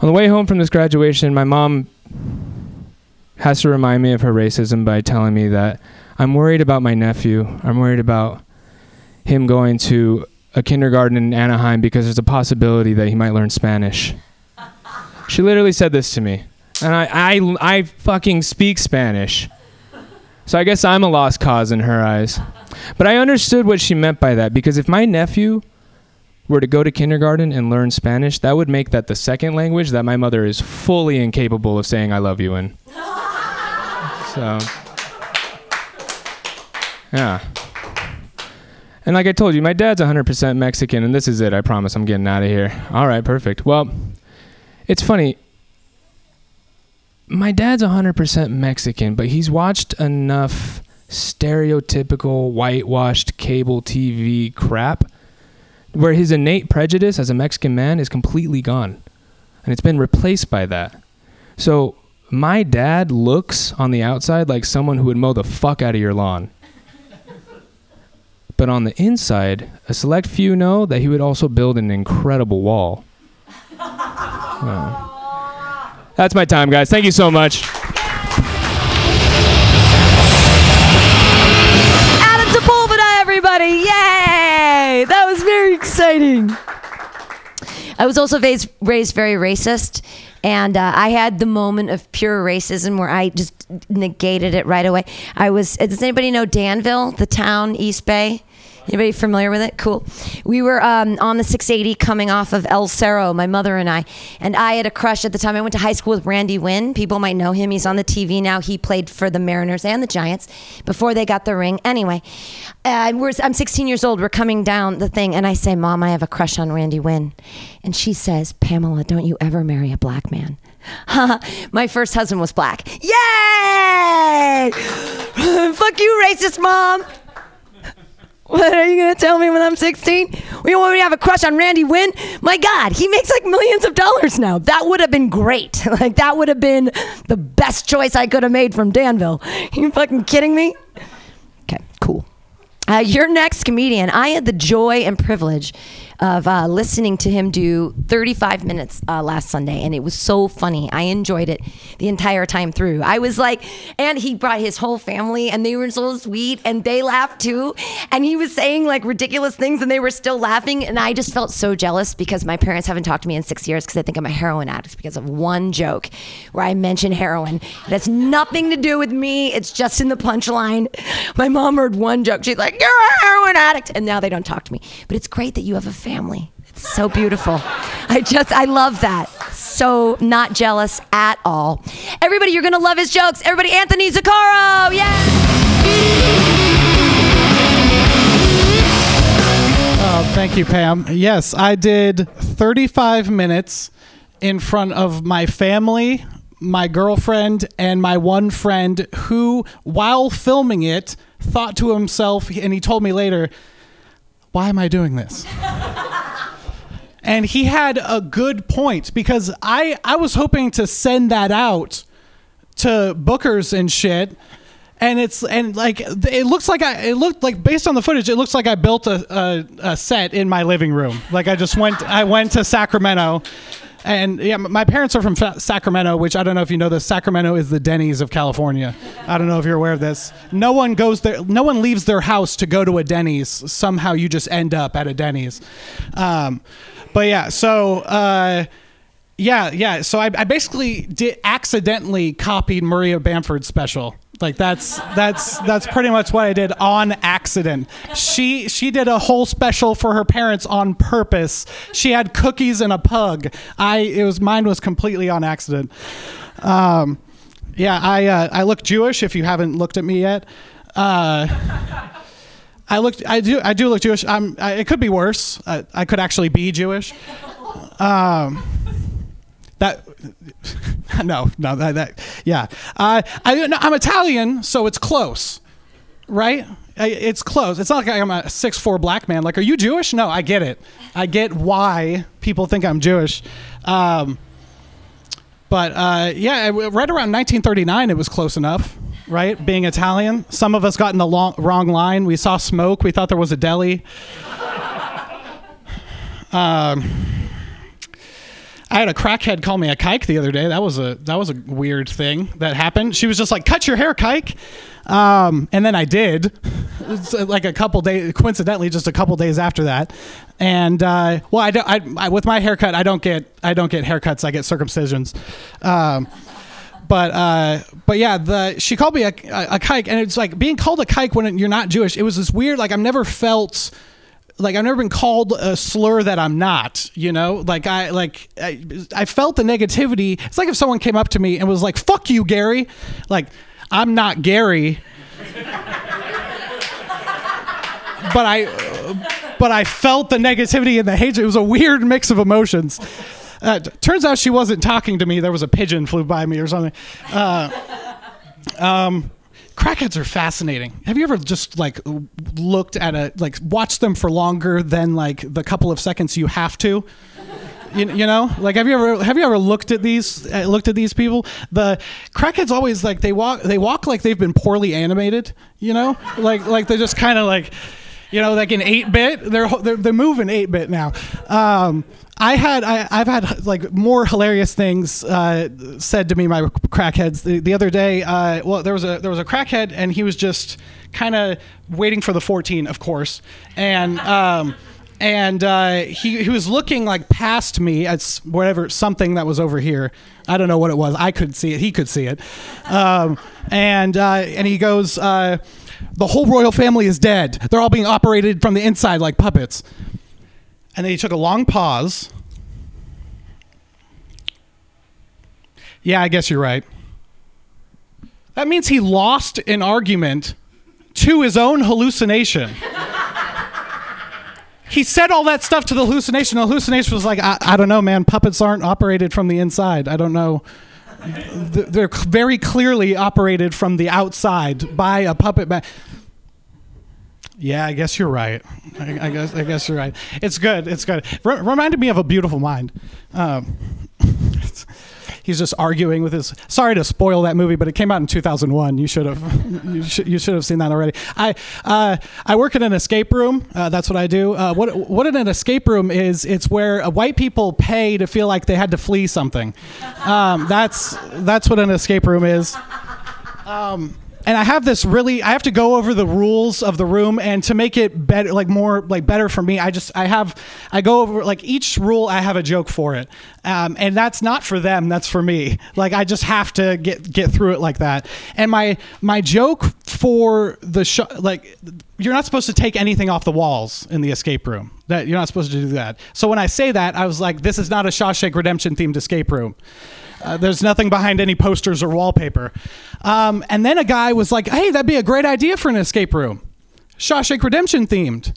On the way home from this graduation, my mom has to remind me of her racism by telling me that I'm worried about my nephew. I'm worried about him going to a kindergarten in Anaheim because there's a possibility that he might learn Spanish. she literally said this to me. And I, I, I fucking speak Spanish. So I guess I'm a lost cause in her eyes. But I understood what she meant by that because if my nephew were to go to kindergarten and learn Spanish, that would make that the second language that my mother is fully incapable of saying I love you in. So. Yeah. And like I told you, my dad's 100% Mexican, and this is it. I promise I'm getting out of here. All right, perfect. Well, it's funny. My dad's 100% Mexican, but he's watched enough stereotypical whitewashed cable TV crap where his innate prejudice as a Mexican man is completely gone. And it's been replaced by that. So my dad looks on the outside like someone who would mow the fuck out of your lawn. But on the inside, a select few know that he would also build an incredible wall. Oh. That's my time, guys. Thank you so much. Adam Sepulveda, everybody! Yay! That was very exciting. I was also raised, raised very racist, and uh, I had the moment of pure racism where I just negated it right away. I was. Does anybody know Danville, the town, East Bay? Anybody familiar with it? Cool. We were um, on the 680 coming off of El Cerro, my mother and I. And I had a crush at the time. I went to high school with Randy Winn. People might know him. He's on the TV now. He played for the Mariners and the Giants before they got the ring. Anyway, uh, I'm 16 years old. We're coming down the thing. And I say, Mom, I have a crush on Randy Winn. And she says, Pamela, don't you ever marry a black man. my first husband was black. Yay! Fuck you, racist mom. What are you gonna tell me when I'm 16? We want me to have a crush on Randy Winn? My God, he makes like millions of dollars now. That would have been great. Like that would have been the best choice I could have made from Danville. you fucking kidding me? Okay, cool. Uh, your next comedian, I had the joy and privilege of uh, listening to him do 35 minutes uh, last Sunday, and it was so funny. I enjoyed it the entire time through. I was like, and he brought his whole family, and they were so sweet, and they laughed too. And he was saying like ridiculous things, and they were still laughing, and I just felt so jealous because my parents haven't talked to me in six years because I think I'm a heroin addict because of one joke where I mentioned heroin. It has nothing to do with me. It's just in the punchline. My mom heard one joke. She's like, "You're a heroin addict," and now they don't talk to me. But it's great that you have a family. It's so beautiful. I just, I love that. So not jealous at all. Everybody, you're gonna love his jokes. Everybody, Anthony Zaccaro, yeah. Oh, thank you, Pam. Yes, I did 35 minutes in front of my family, my girlfriend, and my one friend who, while filming it, thought to himself, and he told me later, why am I doing this? and he had a good point because I, I was hoping to send that out to bookers and shit and it's and like it looks like I it looked like based on the footage it looks like I built a, a, a set in my living room like I just went I went to Sacramento and yeah my parents are from Sacramento which I don't know if you know this. Sacramento is the Denny's of California. I don't know if you're aware of this. No one goes there no one leaves their house to go to a Denny's. Somehow you just end up at a Denny's. Um, but yeah so uh, yeah, yeah. So I, I basically did accidentally copied Maria Bamford's special. Like that's that's that's pretty much what I did on accident. She she did a whole special for her parents on purpose. She had cookies and a pug. I it was mine was completely on accident. Um, yeah, I uh, I look Jewish. If you haven't looked at me yet. Uh, I looked. I do. I do look Jewish. I'm. I, it could be worse. I, I could actually be Jewish. Um, that no no that, that yeah. Uh, I, no, i'm italian so it's close right? I, it's close. It's not like i'm a six four black man. Like are you jewish? No i get it. I get why people think i'm jewish. Um, but uh, yeah right around 1939 it was close enough right? Being italian. Some of us got in the long, wrong line. We saw smoke. We thought there was a deli. Um, I had a crackhead call me a kike the other day. That was a that was a weird thing that happened. She was just like, "Cut your hair, kike," um, and then I did. Uh, like a couple days, coincidentally, just a couple days after that. And uh, well, I, don't, I, I with my haircut, I don't get I don't get haircuts. I get circumcisions. Um, but uh, but yeah, the she called me a, a, a kike, and it's like being called a kike when you're not Jewish. It was this weird. Like I've never felt like I've never been called a slur that I'm not, you know? Like I like I, I felt the negativity. It's like if someone came up to me and was like, "Fuck you, Gary." Like, I'm not Gary. but I but I felt the negativity and the hatred. It was a weird mix of emotions. Uh, turns out she wasn't talking to me. There was a pigeon flew by me or something. Uh, um, crackheads are fascinating. Have you ever just like looked at a like watched them for longer than like the couple of seconds you have to? You, you know, like have you ever have you ever looked at these uh, looked at these people? The crackheads always like they walk they walk like they've been poorly animated. You know, like like they're just kind of like you know, like an eight bit. They're they're, they're moving eight bit now. Um, I had I, I've had like more hilarious things uh, said to me by crackheads the, the other day. Uh, well, there was a there was a crackhead and he was just kind of waiting for the 14, of course, and. Um, and uh, he, he was looking like past me at whatever something that was over here. I don't know what it was. I couldn't see it. He could see it. Um, and uh, and he goes, uh, "The whole royal family is dead. They're all being operated from the inside like puppets." And then he took a long pause. Yeah, I guess you're right. That means he lost an argument to his own hallucination. he said all that stuff to the hallucination. The hallucination was like, I, I don't know, man. Puppets aren't operated from the inside. I don't know. Th- They're very clearly operated from the outside by a puppet. Ma- Yeah, I guess you're right. I, I guess I guess you're right. It's good. It's good. R- reminded me of a beautiful mind. Um, he's just arguing with his. Sorry to spoil that movie, but it came out in 2001. You should have you should you should have seen that already. I uh, I work in an escape room. Uh, that's what I do. Uh, what what an escape room is? It's where uh, white people pay to feel like they had to flee something. Um, that's that's what an escape room is. Um, and I have this really I have to go over the rules of the room and to make it better like more like better for me I just I have I go over like each rule I have a joke for it. Um, and that's not for them that's for me. Like I just have to get get through it like that. And my my joke for the show like you're not supposed to take anything off the walls in the escape room. That you're not supposed to do that. So when I say that I was like this is not a Shawshank Redemption themed escape room uh, there's nothing behind any posters or wallpaper. Um, and then a guy was like, hey, that'd be a great idea for an escape room. Shawshank Redemption themed.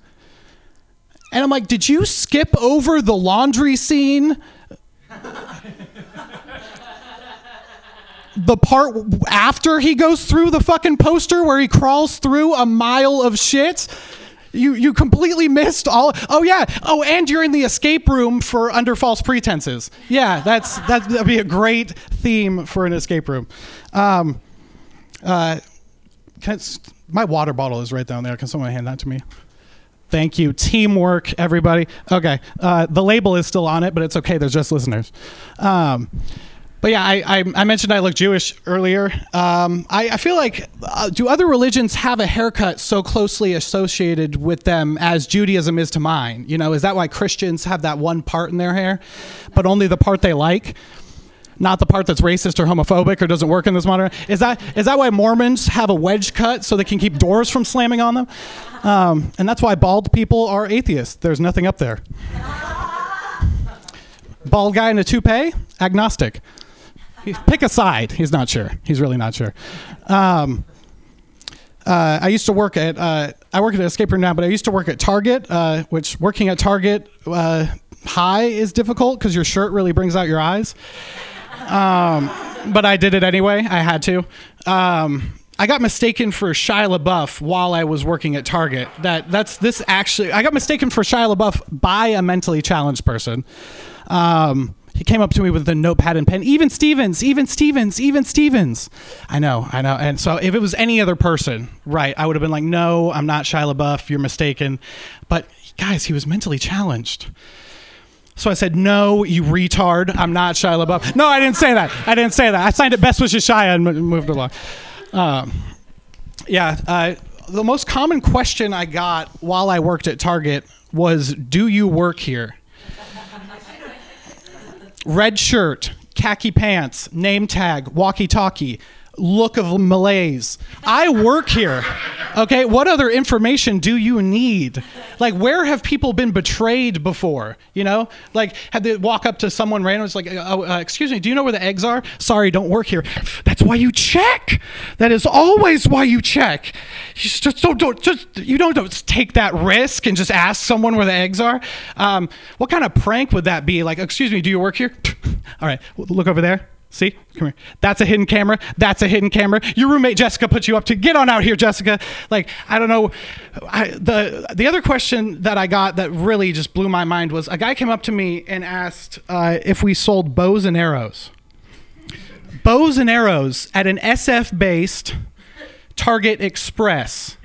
And I'm like, did you skip over the laundry scene? the part after he goes through the fucking poster where he crawls through a mile of shit? You you completely missed all. Oh yeah. Oh, and you're in the escape room for under false pretenses. Yeah, that's that'd be a great theme for an escape room. Um, uh, can my water bottle is right down there. Can someone hand that to me? Thank you. Teamwork, everybody. Okay. Uh, the label is still on it, but it's okay. There's just listeners. Um, but yeah, I, I, I, mentioned I look Jewish earlier. Um, I, I, feel like, uh, do other religions have a haircut so closely associated with them as Judaism is to mine? You know, is that why Christians have that one part in their hair, but only the part they like? Not the part that's racist or homophobic or doesn't work in this modern. Is that is that why Mormons have a wedge cut so they can keep doors from slamming on them? Um, and that's why bald people are atheists. There's nothing up there. Bald guy in a toupee, agnostic pick a side. He's not sure. He's really not sure. Um, uh, I used to work at uh, I work at an escape room now, but I used to work at Target, uh, which working at Target uh, high is difficult because your shirt really brings out your eyes. Um, but I did it anyway. I had to. Um, I got mistaken for Shia LaBeouf while I was working at Target. That that's this actually. I got mistaken for Shia LaBeouf by a mentally challenged person. Um, he came up to me with a notepad and pen. Even Stevens, even Stevens, even Stevens. I know, I know. And so if it was any other person, right, I would have been like, no, I'm not Shia LaBeouf. You're mistaken. But guys, he was mentally challenged. So I said, no, you retard. I'm not Shia LaBeouf. No, I didn't say that. I didn't say that. I signed it best wishes Shia and moved along. Um, yeah. Uh, the most common question I got while I worked at Target was, do you work here? Red shirt, khaki pants, name tag, walkie talkie, look of malaise. I work here. Okay, what other information do you need? Like, where have people been betrayed before? You know, like, had they walk up to someone random, it's like, oh, uh, excuse me, do you know where the eggs are? Sorry, don't work here. That's why you check. That is always why you check. You just don't, don't just you don't, don't take that risk and just ask someone where the eggs are. Um, what kind of prank would that be? Like, excuse me, do you work here? All right, look over there. See, come here. That's a hidden camera. That's a hidden camera. Your roommate Jessica put you up to get on out here, Jessica. Like I don't know. I, the the other question that I got that really just blew my mind was a guy came up to me and asked uh, if we sold bows and arrows. Bows and arrows at an SF based Target Express.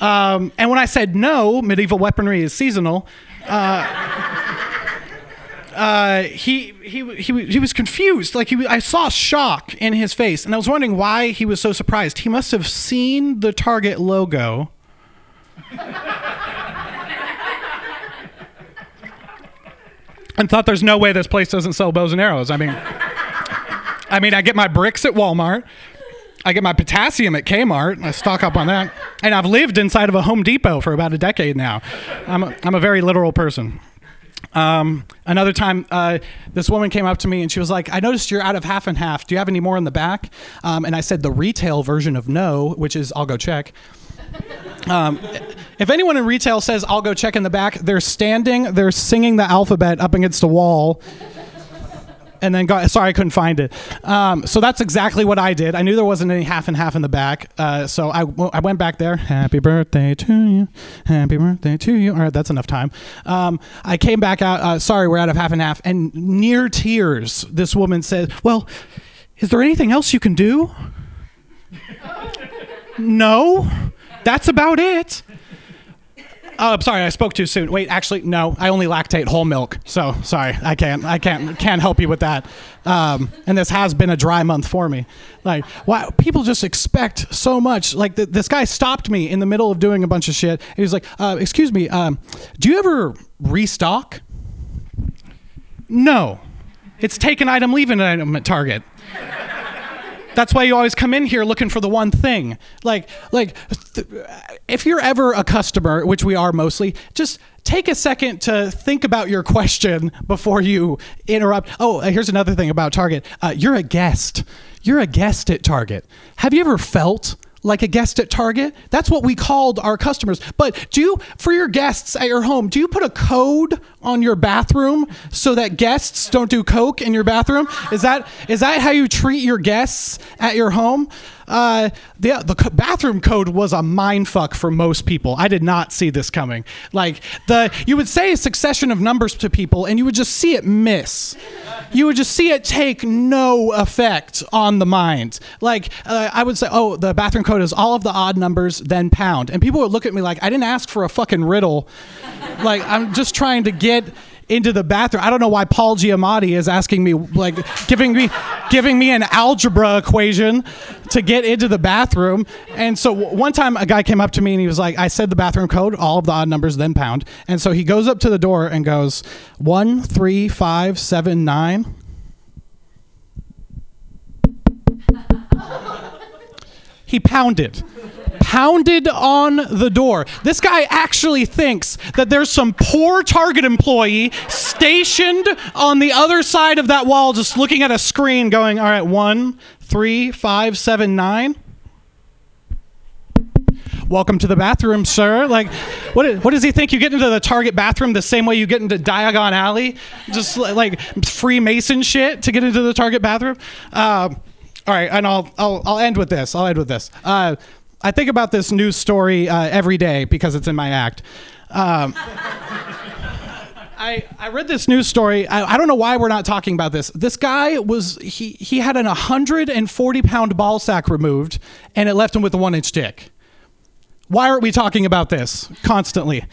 Um, and when I said no, medieval weaponry is seasonal. Uh, uh, he, he, he, he was confused. Like he, I saw shock in his face, and I was wondering why he was so surprised. He must have seen the Target logo. and thought there's no way this place doesn't sell bows and arrows. I mean, I mean, I get my bricks at Walmart. I get my potassium at Kmart. I stock up on that. And I've lived inside of a Home Depot for about a decade now. I'm a, I'm a very literal person. Um, another time, uh, this woman came up to me and she was like, I noticed you're out of half and half. Do you have any more in the back? Um, and I said, the retail version of no, which is I'll go check. Um, if anyone in retail says I'll go check in the back, they're standing, they're singing the alphabet up against a wall, and then got sorry I couldn't find it. Um, so that's exactly what I did. I knew there wasn't any half and half in the back, uh, so I, went back there. Happy birthday to you, happy birthday to you. All right, that's enough time. Um, I came back out. Uh, sorry, we're out of half and half, and near tears, this woman said, "Well, is there anything else you can do?" no, that's about it. Oh, I'm sorry, I spoke too soon. Wait, actually, no, I only lactate whole milk. So sorry, I can't, I can't, can't help you with that. Um, and this has been a dry month for me. Like, wow, people just expect so much. Like, th- this guy stopped me in the middle of doing a bunch of shit. He was like, uh, "Excuse me, um, do you ever restock?" No, it's take an item, leave an item at Target. That's why you always come in here looking for the one thing. Like, like, th- if you're ever a customer, which we are mostly, just take a second to think about your question before you interrupt. Oh, uh, here's another thing about Target. Uh, you're a guest. You're a guest at Target. Have you ever felt? Like a guest at Target? That's what we called our customers. But do you, for your guests at your home, do you put a code on your bathroom so that guests don't do coke in your bathroom? Is that is that how you treat your guests at your home? Uh, the the bathroom code was a mind fuck for most people. I did not see this coming. Like the you would say a succession of numbers to people, and you would just see it miss. You would just see it take no effect on the mind. Like uh, I would say, oh, the bathroom code is all of the odd numbers then pound, and people would look at me like I didn't ask for a fucking riddle. like I'm just trying to get into the bathroom. I don't know why Paul Giamatti is asking me, like, giving me, giving me an algebra equation to get into the bathroom. And so one time, a guy came up to me and he was like, "I said the bathroom code, all of the odd numbers, then pound." And so he goes up to the door and goes, one, three, five, seven, nine. He pounded. Pounded on the door. This guy actually thinks that there's some poor Target employee stationed on the other side of that wall, just looking at a screen, going, All right, one, three, five, seven, nine. Welcome to the bathroom, sir. Like, what, what does he think? You get into the Target bathroom the same way you get into Diagon Alley? Just like Freemason shit to get into the Target bathroom? Um, all right, and I'll, I'll, I'll end with this. I'll end with this. Uh, I think about this news story uh, every day because it's in my act. Um, I, I read this news story. I, I don't know why we're not talking about this. This guy was he he had an 140 pound ball sack removed, and it left him with a one inch dick. Why aren't we talking about this constantly?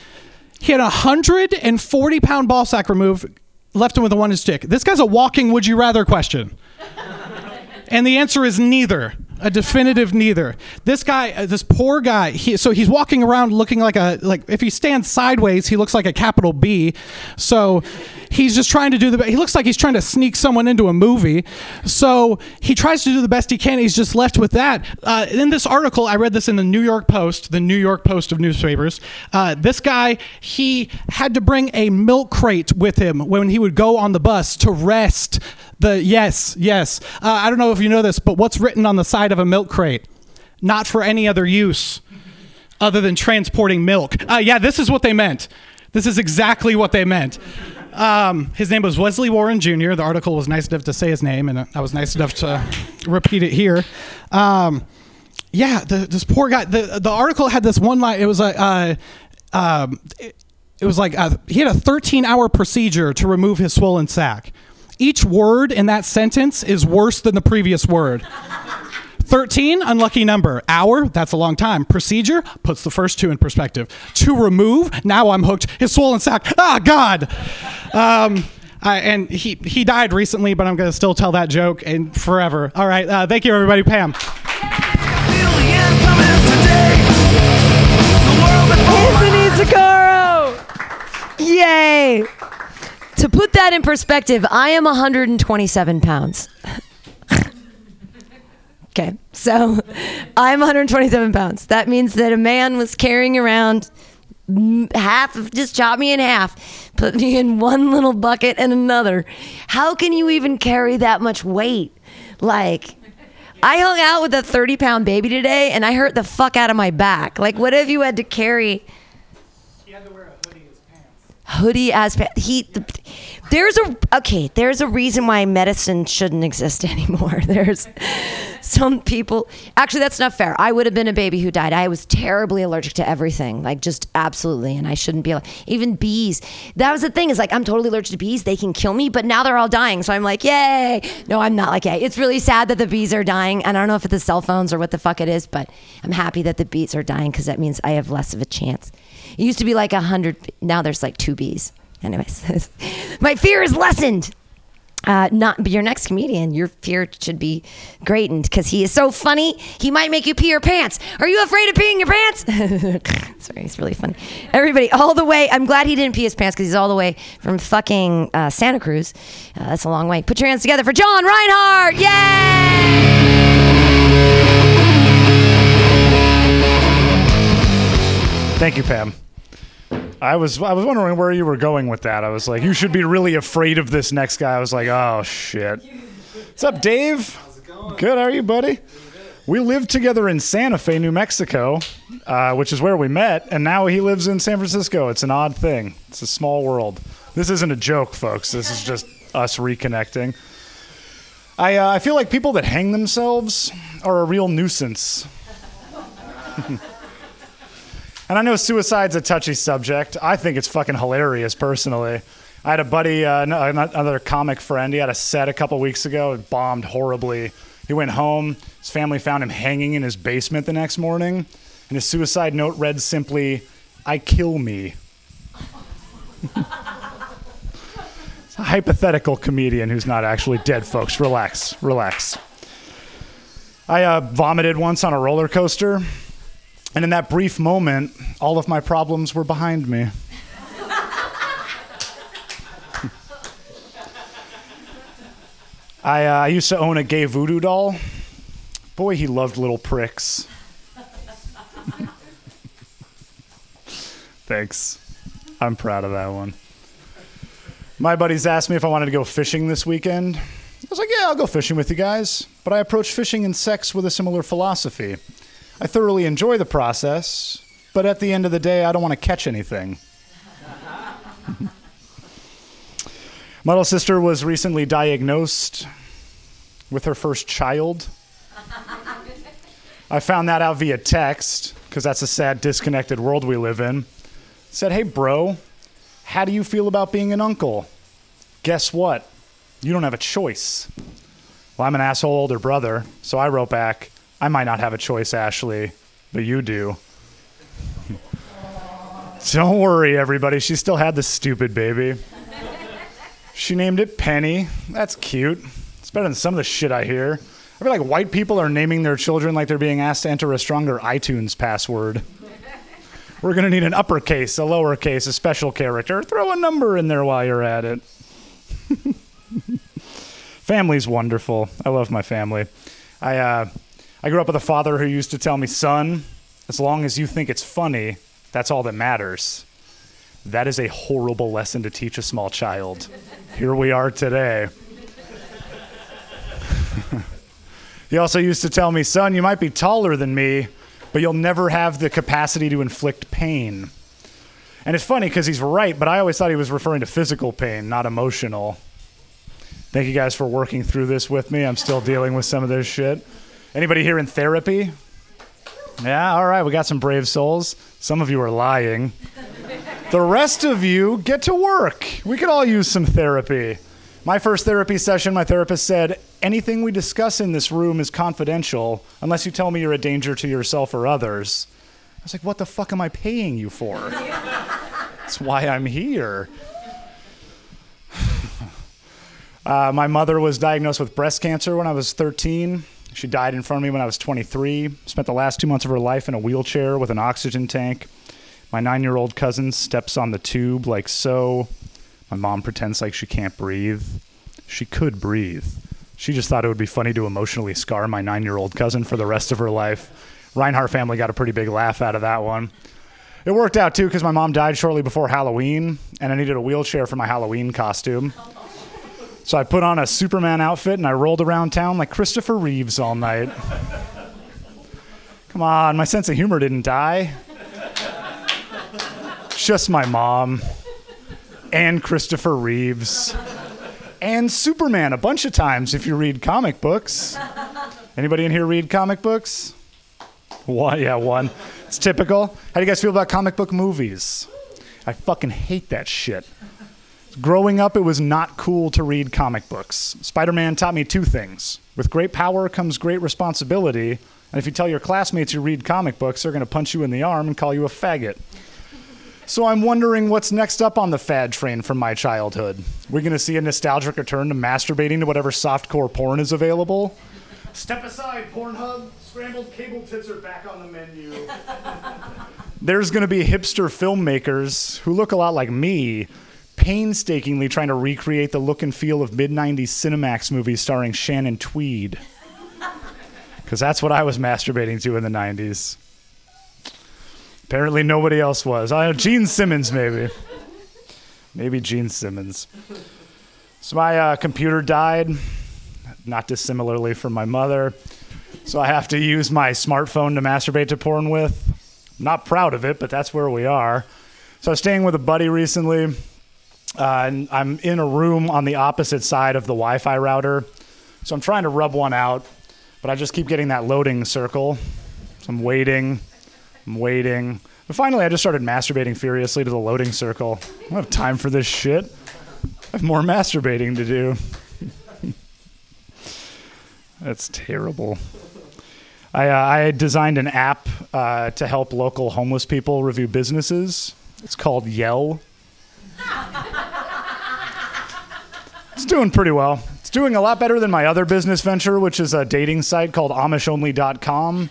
He had a 140 pound ball sack removed, left him with a one inch dick. This guy's a walking would you rather question. And the answer is neither. A definitive neither. This guy, uh, this poor guy. He, so he's walking around looking like a like. If he stands sideways, he looks like a capital B. So he's just trying to do the. He looks like he's trying to sneak someone into a movie. So he tries to do the best he can. He's just left with that. Uh, in this article, I read this in the New York Post, the New York Post of newspapers. Uh, this guy, he had to bring a milk crate with him when he would go on the bus to rest. The yes, yes. Uh, I don't know if you know this, but what's written on the side of a milk crate? Not for any other use other than transporting milk. Uh, yeah, this is what they meant. This is exactly what they meant. Um, his name was Wesley Warren Jr. The article was nice enough to say his name, and I was nice enough to repeat it here. Um, yeah, the, this poor guy. The the article had this one line. It was like, uh, um, it, it was like uh, he had a 13 hour procedure to remove his swollen sac. Each word in that sentence is worse than the previous word. 13, unlucky number. Hour, that's a long time. Procedure, puts the first two in perspective. To remove, now I'm hooked. His swollen sac, ah, God. Um, I, and he, he died recently, but I'm going to still tell that joke and forever. All right, uh, thank you, everybody. Pam. Anthony! Yay! To put that in perspective, I am 127 pounds. okay, so I'm 127 pounds. That means that a man was carrying around half of just chop me in half, put me in one little bucket and another. How can you even carry that much weight? Like, I hung out with a 30 pound baby today and I hurt the fuck out of my back. Like, what if you had to carry. Hoodie as he. There's a okay. There's a reason why medicine shouldn't exist anymore. There's some people. Actually, that's not fair. I would have been a baby who died. I was terribly allergic to everything, like just absolutely, and I shouldn't be. Even bees. That was the thing. Is like I'm totally allergic to bees. They can kill me, but now they're all dying. So I'm like, yay! No, I'm not like yay. It's really sad that the bees are dying, and I don't know if it's the cell phones or what the fuck it is, but I'm happy that the bees are dying because that means I have less of a chance. It used to be like a hundred. Now there's like two bees. Anyways, my fear is lessened. Uh, not your next comedian. Your fear should be greatened because he is so funny. He might make you pee your pants. Are you afraid of peeing your pants? Sorry, he's really funny. Everybody, all the way. I'm glad he didn't pee his pants because he's all the way from fucking uh, Santa Cruz. Uh, that's a long way. Put your hands together for John Reinhardt. Yay! Thank you, Pam. I was I was wondering where you were going with that. I was like, you should be really afraid of this next guy. I was like, oh shit. What's up, Dave? How's it going? Good. How are you, buddy? We lived together in Santa Fe, New Mexico, uh, which is where we met, and now he lives in San Francisco. It's an odd thing. It's a small world. This isn't a joke, folks. This is just us reconnecting. I uh, I feel like people that hang themselves are a real nuisance. And I know suicide's a touchy subject. I think it's fucking hilarious, personally. I had a buddy, uh, another comic friend. He had a set a couple weeks ago. It bombed horribly. He went home. His family found him hanging in his basement the next morning. And his suicide note read simply, I kill me. it's a hypothetical comedian who's not actually dead, folks. Relax, relax. I uh, vomited once on a roller coaster. And in that brief moment, all of my problems were behind me. I, uh, I used to own a gay voodoo doll. Boy, he loved little pricks. Thanks. I'm proud of that one. My buddies asked me if I wanted to go fishing this weekend. I was like, yeah, I'll go fishing with you guys. But I approach fishing and sex with a similar philosophy. I thoroughly enjoy the process, but at the end of the day, I don't want to catch anything. My little sister was recently diagnosed with her first child. I found that out via text because that's a sad, disconnected world we live in. Said, hey, bro, how do you feel about being an uncle? Guess what? You don't have a choice. Well, I'm an asshole older brother, so I wrote back, I might not have a choice, Ashley, but you do. Don't worry, everybody. She still had the stupid baby. She named it Penny. That's cute. It's better than some of the shit I hear. I feel like white people are naming their children like they're being asked to enter a stronger iTunes password. We're going to need an uppercase, a lowercase, a special character. Throw a number in there while you're at it. Family's wonderful. I love my family. I, uh, I grew up with a father who used to tell me, son, as long as you think it's funny, that's all that matters. That is a horrible lesson to teach a small child. Here we are today. he also used to tell me, son, you might be taller than me, but you'll never have the capacity to inflict pain. And it's funny because he's right, but I always thought he was referring to physical pain, not emotional. Thank you guys for working through this with me. I'm still dealing with some of this shit. Anybody here in therapy? Yeah, all right, we got some brave souls. Some of you are lying. The rest of you get to work. We could all use some therapy. My first therapy session, my therapist said, anything we discuss in this room is confidential unless you tell me you're a danger to yourself or others. I was like, what the fuck am I paying you for? That's why I'm here. Uh, my mother was diagnosed with breast cancer when I was 13. She died in front of me when I was 23. Spent the last two months of her life in a wheelchair with an oxygen tank. My nine year old cousin steps on the tube like so. My mom pretends like she can't breathe. She could breathe. She just thought it would be funny to emotionally scar my nine year old cousin for the rest of her life. Reinhardt family got a pretty big laugh out of that one. It worked out too because my mom died shortly before Halloween, and I needed a wheelchair for my Halloween costume. So I put on a Superman outfit and I rolled around town like Christopher Reeves all night. Come on, my sense of humor didn't die. Just my mom. and Christopher Reeves and Superman a bunch of times if you read comic books. Anybody in here read comic books? One, yeah, one. It's typical. How do you guys feel about comic book movies? I fucking hate that shit. Growing up, it was not cool to read comic books. Spider Man taught me two things with great power comes great responsibility. And if you tell your classmates you read comic books, they're going to punch you in the arm and call you a faggot. So I'm wondering what's next up on the fad train from my childhood. We're going to see a nostalgic return to masturbating to whatever softcore porn is available. Step aside, Pornhub. Scrambled cable tits are back on the menu. There's going to be hipster filmmakers who look a lot like me, painstakingly trying to recreate the look and feel of mid 90s Cinemax movies starring Shannon Tweed. Because that's what I was masturbating to in the 90s. Apparently, nobody else was. I Gene Simmons, maybe. Maybe Gene Simmons. So, my uh, computer died, not dissimilarly from my mother. So, I have to use my smartphone to masturbate to porn with. Not proud of it, but that's where we are. So, I was staying with a buddy recently, uh, and I'm in a room on the opposite side of the Wi Fi router. So, I'm trying to rub one out, but I just keep getting that loading circle. So, I'm waiting. I'm waiting. But finally, I just started masturbating furiously to the loading circle. I don't have time for this shit. I have more masturbating to do. That's terrible. I, uh, I designed an app uh, to help local homeless people review businesses. It's called Yell. it's doing pretty well. It's doing a lot better than my other business venture, which is a dating site called AmishOnly.com.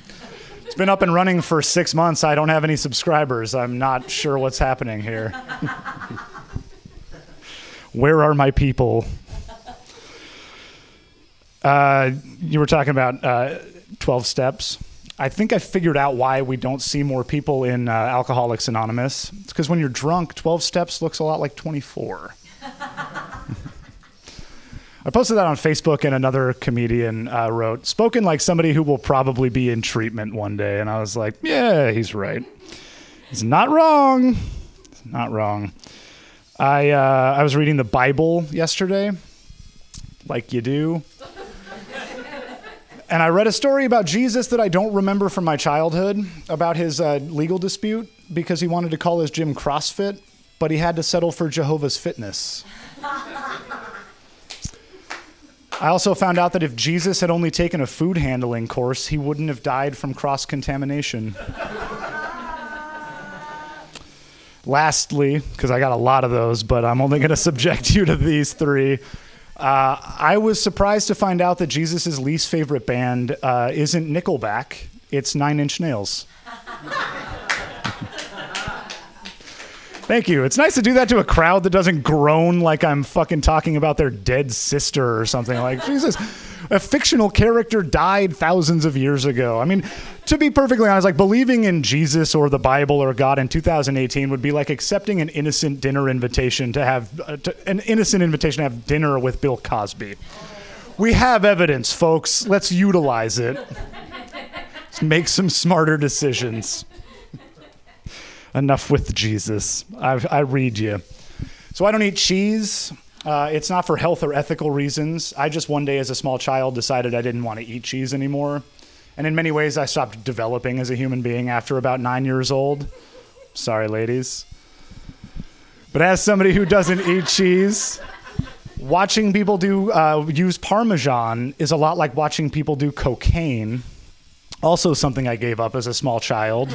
It's been up and running for six months. I don't have any subscribers. I'm not sure what's happening here. Where are my people? Uh, you were talking about uh, 12 steps. I think I figured out why we don't see more people in uh, Alcoholics Anonymous. It's because when you're drunk, 12 steps looks a lot like 24. I posted that on Facebook, and another comedian uh, wrote, "Spoken like somebody who will probably be in treatment one day." And I was like, "Yeah, he's right. He's not wrong. He's not wrong." I uh, I was reading the Bible yesterday, like you do, and I read a story about Jesus that I don't remember from my childhood about his uh, legal dispute because he wanted to call his gym CrossFit, but he had to settle for Jehovah's Fitness. I also found out that if Jesus had only taken a food handling course, he wouldn't have died from cross contamination. Lastly, because I got a lot of those, but I'm only going to subject you to these three. Uh, I was surprised to find out that Jesus' least favorite band uh, isn't Nickelback, it's Nine Inch Nails. Thank you. It's nice to do that to a crowd that doesn't groan like I'm fucking talking about their dead sister or something. Like, Jesus, a fictional character died thousands of years ago. I mean, to be perfectly honest, like believing in Jesus or the Bible or God in 2018 would be like accepting an innocent dinner invitation to have uh, to, an innocent invitation to have dinner with Bill Cosby. We have evidence, folks. Let's utilize it. Let's make some smarter decisions enough with Jesus. I, I read you. So I don't eat cheese. Uh, it's not for health or ethical reasons. I just one day as a small child decided I didn't want to eat cheese anymore. And in many ways, I stopped developing as a human being after about nine years old. Sorry, ladies. But as somebody who doesn't eat cheese, watching people do uh, use Parmesan is a lot like watching people do cocaine. Also, something I gave up as a small child.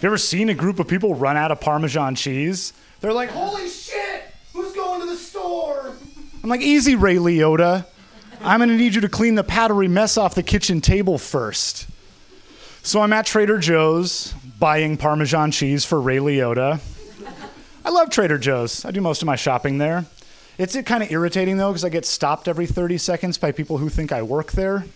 Have you ever seen a group of people run out of Parmesan cheese? They're like, holy shit, who's going to the store? I'm like, easy, Ray Liotta. I'm gonna need you to clean the powdery mess off the kitchen table first. So I'm at Trader Joe's buying Parmesan cheese for Ray Liotta. I love Trader Joe's. I do most of my shopping there. It's kind of irritating though because I get stopped every 30 seconds by people who think I work there.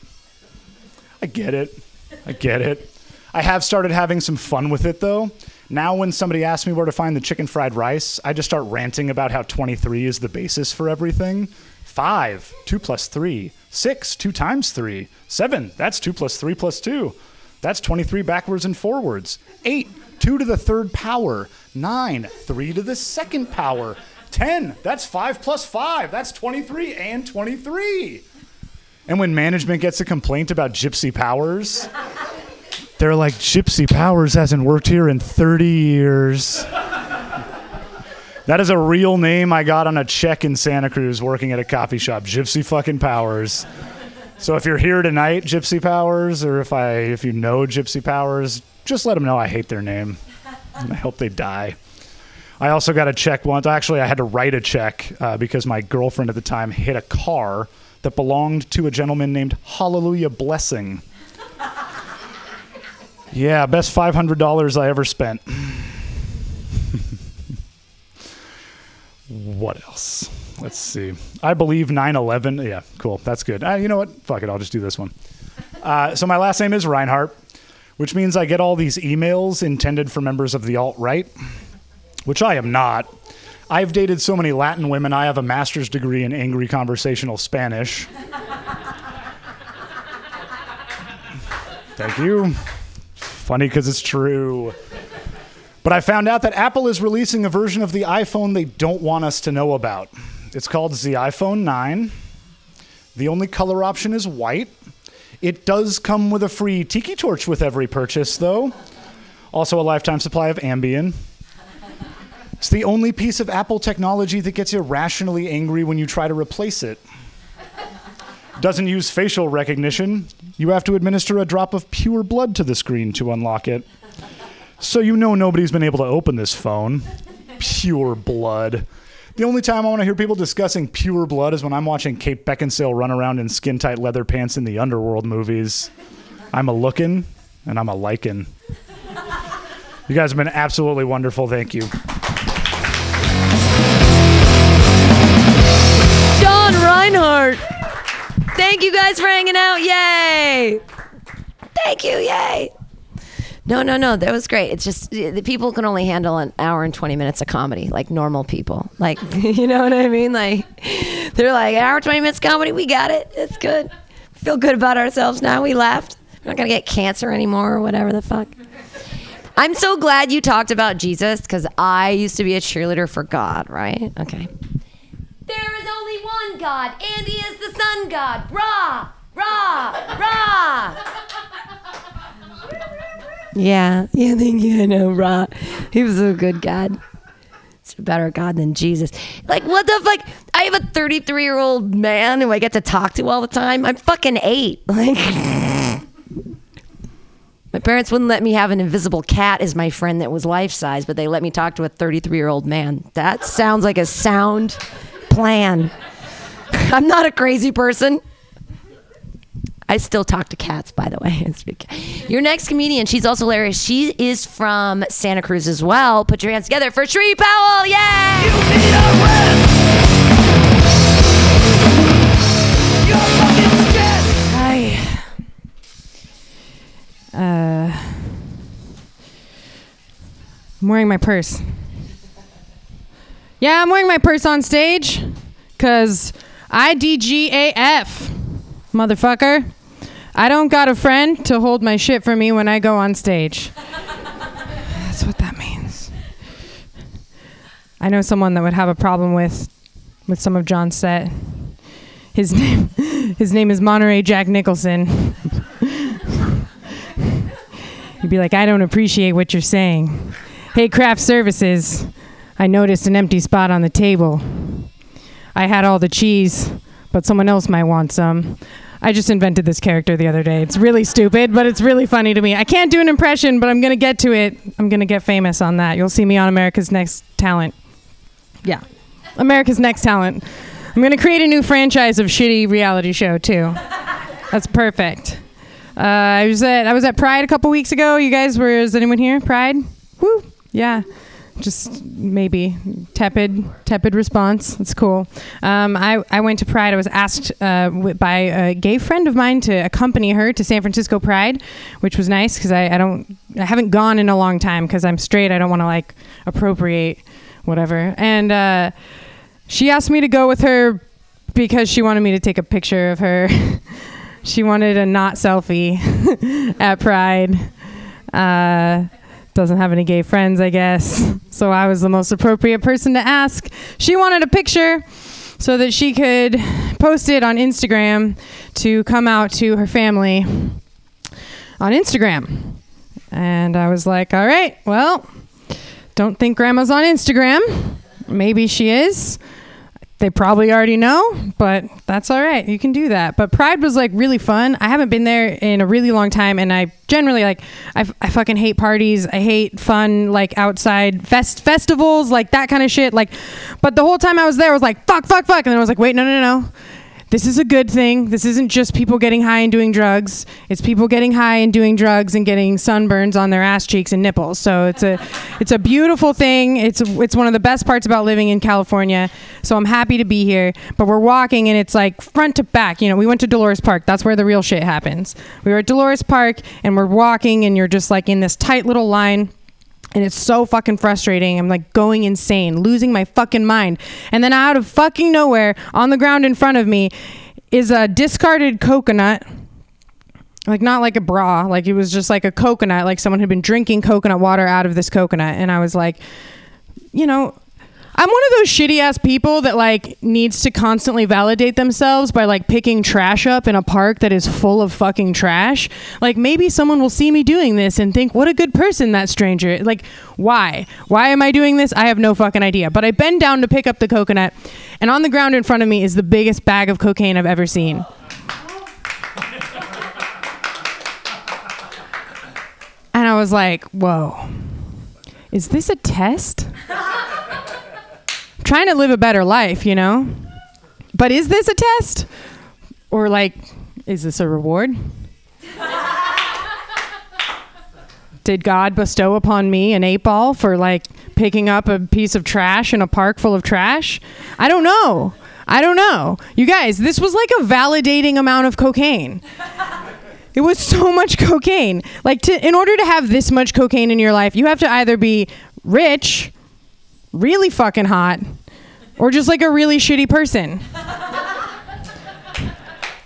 I get it. I get it. I have started having some fun with it though. Now, when somebody asks me where to find the chicken fried rice, I just start ranting about how 23 is the basis for everything. Five, two plus three. Six, two times three. Seven, that's two plus three plus two. That's 23 backwards and forwards. 8, 2 to the third power. 9, 3 to the second power. 10, that's 5 plus 5. That's 23 and 23. And when management gets a complaint about Gypsy Powers, they're like, Gypsy Powers hasn't worked here in 30 years. That is a real name I got on a check in Santa Cruz working at a coffee shop. Gypsy fucking Powers. So if you're here tonight, Gypsy Powers, or if I if you know Gypsy Powers, just let them know I hate their name. And I hope they die. I also got a check once. Actually, I had to write a check uh, because my girlfriend at the time hit a car that belonged to a gentleman named Hallelujah Blessing. Yeah, best $500 I ever spent. what else? Let's see. I believe 9 11. Yeah, cool. That's good. Uh, you know what? Fuck it. I'll just do this one. Uh, so, my last name is Reinhardt, which means I get all these emails intended for members of the alt right, which I am not. I've dated so many Latin women, I have a master's degree in angry conversational Spanish. Thank you. Funny because it's true. But I found out that Apple is releasing a version of the iPhone they don't want us to know about. It's called the iPhone 9. The only color option is white. It does come with a free tiki torch with every purchase, though. Also, a lifetime supply of Ambien. It's the only piece of Apple technology that gets irrationally angry when you try to replace it. Doesn't use facial recognition. You have to administer a drop of pure blood to the screen to unlock it. So you know nobody's been able to open this phone. Pure blood. The only time I want to hear people discussing pure blood is when I'm watching Kate Beckinsale run around in skin tight leather pants in the underworld movies. I'm a looking and I'm a liking. You guys have been absolutely wonderful. Thank you. John Reinhardt. Thank you guys for hanging out. Yay. Thank you. Yay. No, no, no. That was great. It's just the people can only handle an hour and 20 minutes of comedy, like normal people. Like, you know what I mean? Like, they're like, hour, 20 minutes comedy. We got it. It's good. Feel good about ourselves now. We laughed. We're not going to get cancer anymore or whatever the fuck. I'm so glad you talked about Jesus because I used to be a cheerleader for God, right? Okay. There only one God, and He is the Sun God. Rah, rah, rah. Yeah, yeah, thank you. I know, rah. He was a good God. It's a better God than Jesus. Like, what the fuck? I have a 33 year old man who I get to talk to all the time. I'm fucking eight. Like, my parents wouldn't let me have an invisible cat as my friend that was life size, but they let me talk to a 33 year old man. That sounds like a sound plan. I'm not a crazy person. I still talk to cats, by the way. Your next comedian, she's also hilarious. She is from Santa Cruz as well. Put your hands together for Shree Powell. Yay! Hi. Uh, I'm wearing my purse. Yeah, I'm wearing my purse on stage because IDGAF, motherfucker. I don't got a friend to hold my shit for me when I go on stage. That's what that means. I know someone that would have a problem with with some of John's set. His name his name is Monterey Jack Nicholson. He'd be like, I don't appreciate what you're saying. Hey, craft services, I noticed an empty spot on the table. I had all the cheese, but someone else might want some. I just invented this character the other day. It's really stupid, but it's really funny to me. I can't do an impression, but I'm going to get to it. I'm going to get famous on that. You'll see me on America's Next Talent. Yeah. America's Next Talent. I'm going to create a new franchise of shitty reality show, too. That's perfect. Uh, I was at I was at Pride a couple weeks ago. You guys were? Is anyone here? Pride? Woo! Yeah. Just maybe tepid, tepid response. That's cool. Um, I I went to Pride. I was asked uh, by a gay friend of mine to accompany her to San Francisco Pride, which was nice because I, I don't I haven't gone in a long time because I'm straight. I don't want to like appropriate whatever. And uh, she asked me to go with her because she wanted me to take a picture of her. she wanted a not selfie at Pride. Uh, doesn't have any gay friends, I guess. So I was the most appropriate person to ask. She wanted a picture so that she could post it on Instagram to come out to her family on Instagram. And I was like, all right, well, don't think grandma's on Instagram. Maybe she is. They probably already know, but that's all right. You can do that. But Pride was like really fun. I haven't been there in a really long time, and I generally like I, f- I fucking hate parties. I hate fun like outside fest festivals, like that kind of shit. Like, but the whole time I was there, I was like fuck, fuck, fuck, and then I was like, wait, no, no, no. This is a good thing. This isn't just people getting high and doing drugs. It's people getting high and doing drugs and getting sunburns on their ass cheeks and nipples. So it's a it's a beautiful thing. It's it's one of the best parts about living in California. So I'm happy to be here. But we're walking and it's like front to back. You know, we went to Dolores Park. That's where the real shit happens. We were at Dolores Park and we're walking and you're just like in this tight little line and it's so fucking frustrating. I'm like going insane, losing my fucking mind. And then out of fucking nowhere, on the ground in front of me, is a discarded coconut. Like not like a bra, like it was just like a coconut, like someone had been drinking coconut water out of this coconut. And I was like, you know, I'm one of those shitty ass people that like needs to constantly validate themselves by like picking trash up in a park that is full of fucking trash. Like maybe someone will see me doing this and think, "What a good person that stranger." Like, why? Why am I doing this? I have no fucking idea. But I bend down to pick up the coconut, and on the ground in front of me is the biggest bag of cocaine I've ever seen. And I was like, "Whoa. Is this a test?" Trying to live a better life, you know? But is this a test? Or like, is this a reward? Did God bestow upon me an eight ball for like picking up a piece of trash in a park full of trash? I don't know. I don't know. You guys, this was like a validating amount of cocaine. It was so much cocaine. Like to in order to have this much cocaine in your life, you have to either be rich, really fucking hot, or just like a really shitty person.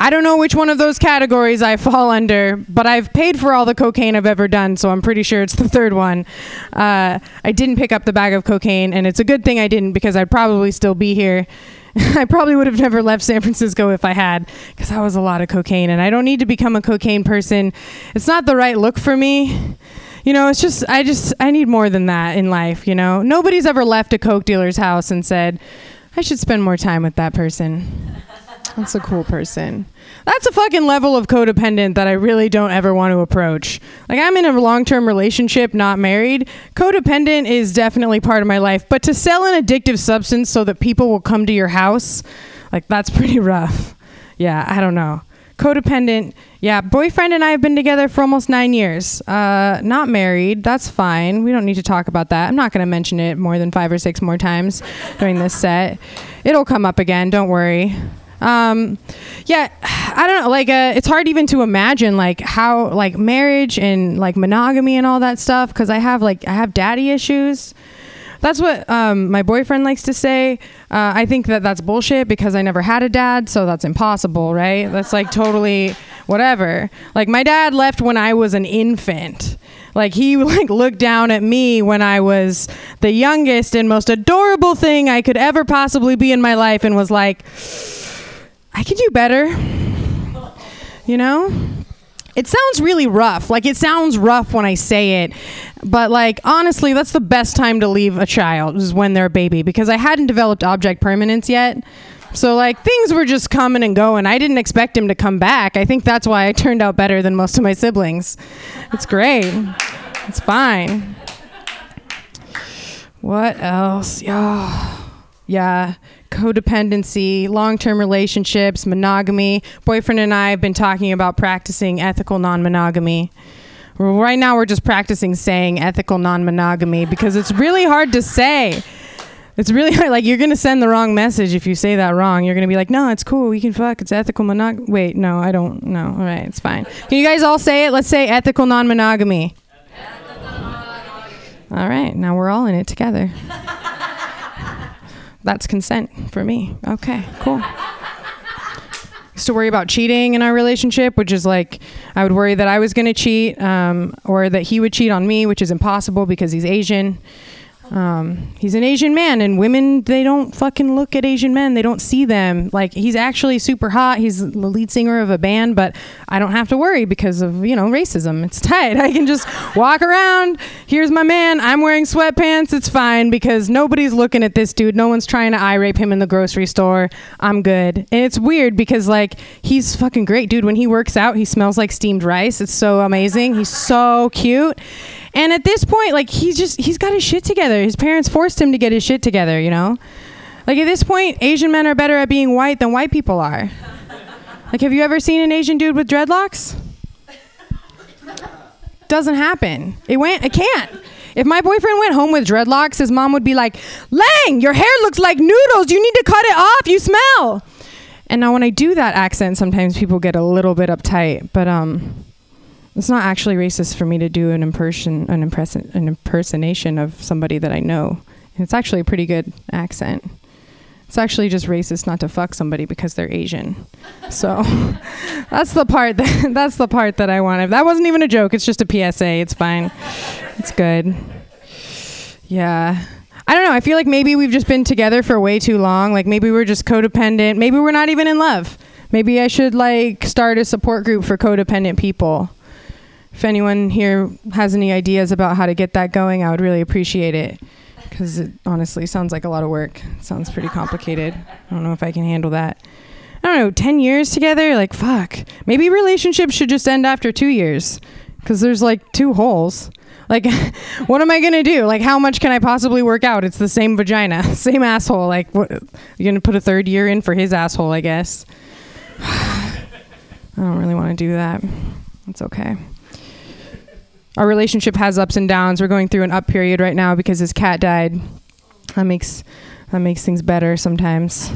I don't know which one of those categories I fall under, but I've paid for all the cocaine I've ever done, so I'm pretty sure it's the third one. Uh, I didn't pick up the bag of cocaine, and it's a good thing I didn't because I'd probably still be here. I probably would have never left San Francisco if I had, because that was a lot of cocaine, and I don't need to become a cocaine person. It's not the right look for me you know, it's just I just I need more than that in life, you know. Nobody's ever left a coke dealer's house and said, "I should spend more time with that person." That's a cool person. That's a fucking level of codependent that I really don't ever want to approach. Like I'm in a long-term relationship, not married. Codependent is definitely part of my life, but to sell an addictive substance so that people will come to your house, like that's pretty rough. Yeah, I don't know codependent. Yeah, boyfriend and I have been together for almost nine years. Uh, not married. That's fine. We don't need to talk about that. I'm not going to mention it more than five or six more times during this set. It'll come up again. Don't worry. Um, yeah, I don't know. Like, uh, it's hard even to imagine like how like marriage and like monogamy and all that stuff because I have like I have daddy issues. That's what um, my boyfriend likes to say. Uh, I think that that's bullshit because I never had a dad, so that's impossible, right? That's like totally whatever. Like my dad left when I was an infant. Like he like looked down at me when I was the youngest and most adorable thing I could ever possibly be in my life and was like I can do better. You know? It sounds really rough. Like it sounds rough when I say it. But like honestly, that's the best time to leave a child is when they're a baby because I hadn't developed object permanence yet. So like things were just coming and going. I didn't expect him to come back. I think that's why I turned out better than most of my siblings. It's great. It's fine. What else? Yeah. Yeah codependency, long term relationships, monogamy. Boyfriend and I have been talking about practicing ethical non monogamy. Right now, we're just practicing saying ethical non monogamy because it's really hard to say. It's really hard. Like, you're going to send the wrong message if you say that wrong. You're going to be like, no, it's cool. We can fuck. It's ethical monog. Wait, no, I don't. No. All right, it's fine. Can you guys all say it? Let's say ethical non monogamy. All right, now we're all in it together. That's consent for me. Okay, cool. to worry about cheating in our relationship, which is like I would worry that I was going to cheat um, or that he would cheat on me, which is impossible because he's Asian. Um, he's an Asian man, and women they don't fucking look at Asian men. They don't see them. Like he's actually super hot. He's the lead singer of a band, but I don't have to worry because of you know racism. It's tight. I can just walk around. Here's my man. I'm wearing sweatpants. It's fine because nobody's looking at this dude. No one's trying to eye rape him in the grocery store. I'm good. And it's weird because like he's fucking great, dude. When he works out, he smells like steamed rice. It's so amazing. He's so cute. And at this point, like he's just he's got his shit together. His parents forced him to get his shit together, you know? Like at this point, Asian men are better at being white than white people are. Like have you ever seen an Asian dude with dreadlocks? Doesn't happen. It went it can't. If my boyfriend went home with dreadlocks, his mom would be like, "Lang, your hair looks like noodles. You need to cut it off. You smell." And now when I do that accent, sometimes people get a little bit uptight, but um it's not actually racist for me to do an impression, an impression, an impersonation of somebody that I know. It's actually a pretty good accent. It's actually just racist not to fuck somebody because they're Asian. So that's the part that that's the part that I wanted. That wasn't even a joke. It's just a PSA. It's fine. It's good. Yeah. I don't know. I feel like maybe we've just been together for way too long. Like maybe we're just codependent. Maybe we're not even in love. Maybe I should like start a support group for codependent people if anyone here has any ideas about how to get that going, I would really appreciate it because it honestly sounds like a lot of work. It sounds pretty complicated. I don't know if I can handle that. I don't know, 10 years together? Like, fuck. Maybe relationships should just end after two years because there's like two holes. Like, what am I going to do? Like, how much can I possibly work out? It's the same vagina, same asshole. Like, what? You're going to put a third year in for his asshole, I guess. I don't really want to do that. It's okay our relationship has ups and downs. We're going through an up period right now because his cat died. That makes that makes things better sometimes.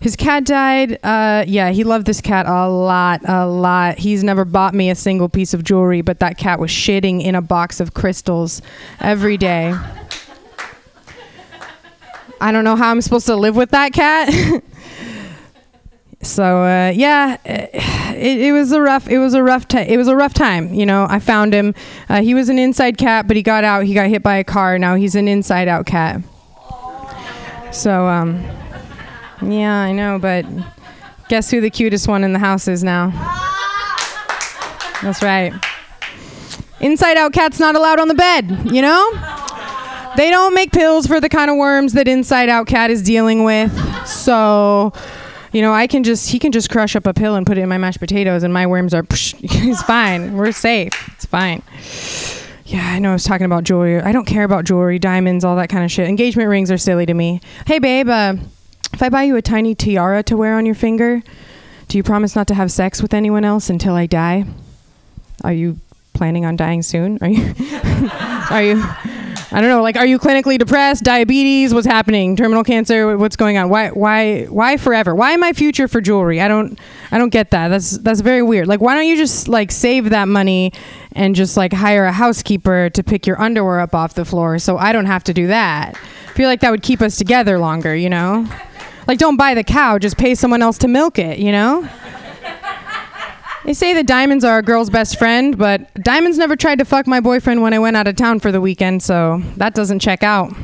His cat died. Uh, yeah, he loved this cat a lot, a lot. He's never bought me a single piece of jewelry, but that cat was shitting in a box of crystals every day. I don't know how I'm supposed to live with that cat. so uh, yeah, it, it, was a rough. It was a rough. T- it was a rough time. You know, I found him. Uh, he was an inside cat, but he got out. He got hit by a car. Now he's an inside out cat. So um, yeah, I know. But guess who the cutest one in the house is now? That's right. Inside out cat's not allowed on the bed. You know. They don't make pills for the kind of worms that Inside Out Cat is dealing with. So you know, I can just he can just crush up a pill and put it in my mashed potatoes, and my worms are. It's fine. We're safe. It's fine. Yeah, I know. I was talking about jewelry. I don't care about jewelry, diamonds, all that kind of shit. Engagement rings are silly to me. Hey, babe, uh, if I buy you a tiny tiara to wear on your finger, do you promise not to have sex with anyone else until I die? Are you planning on dying soon? Are you? are you? I don't know. Like, are you clinically depressed? Diabetes? What's happening? Terminal cancer? What's going on? Why? Why? Why forever? Why my future for jewelry? I don't. I don't get that. That's that's very weird. Like, why don't you just like save that money and just like hire a housekeeper to pick your underwear up off the floor so I don't have to do that? I feel like that would keep us together longer. You know. Like, don't buy the cow. Just pay someone else to milk it. You know. They say that diamonds are a girl's best friend, but diamonds never tried to fuck my boyfriend when I went out of town for the weekend, so that doesn't check out.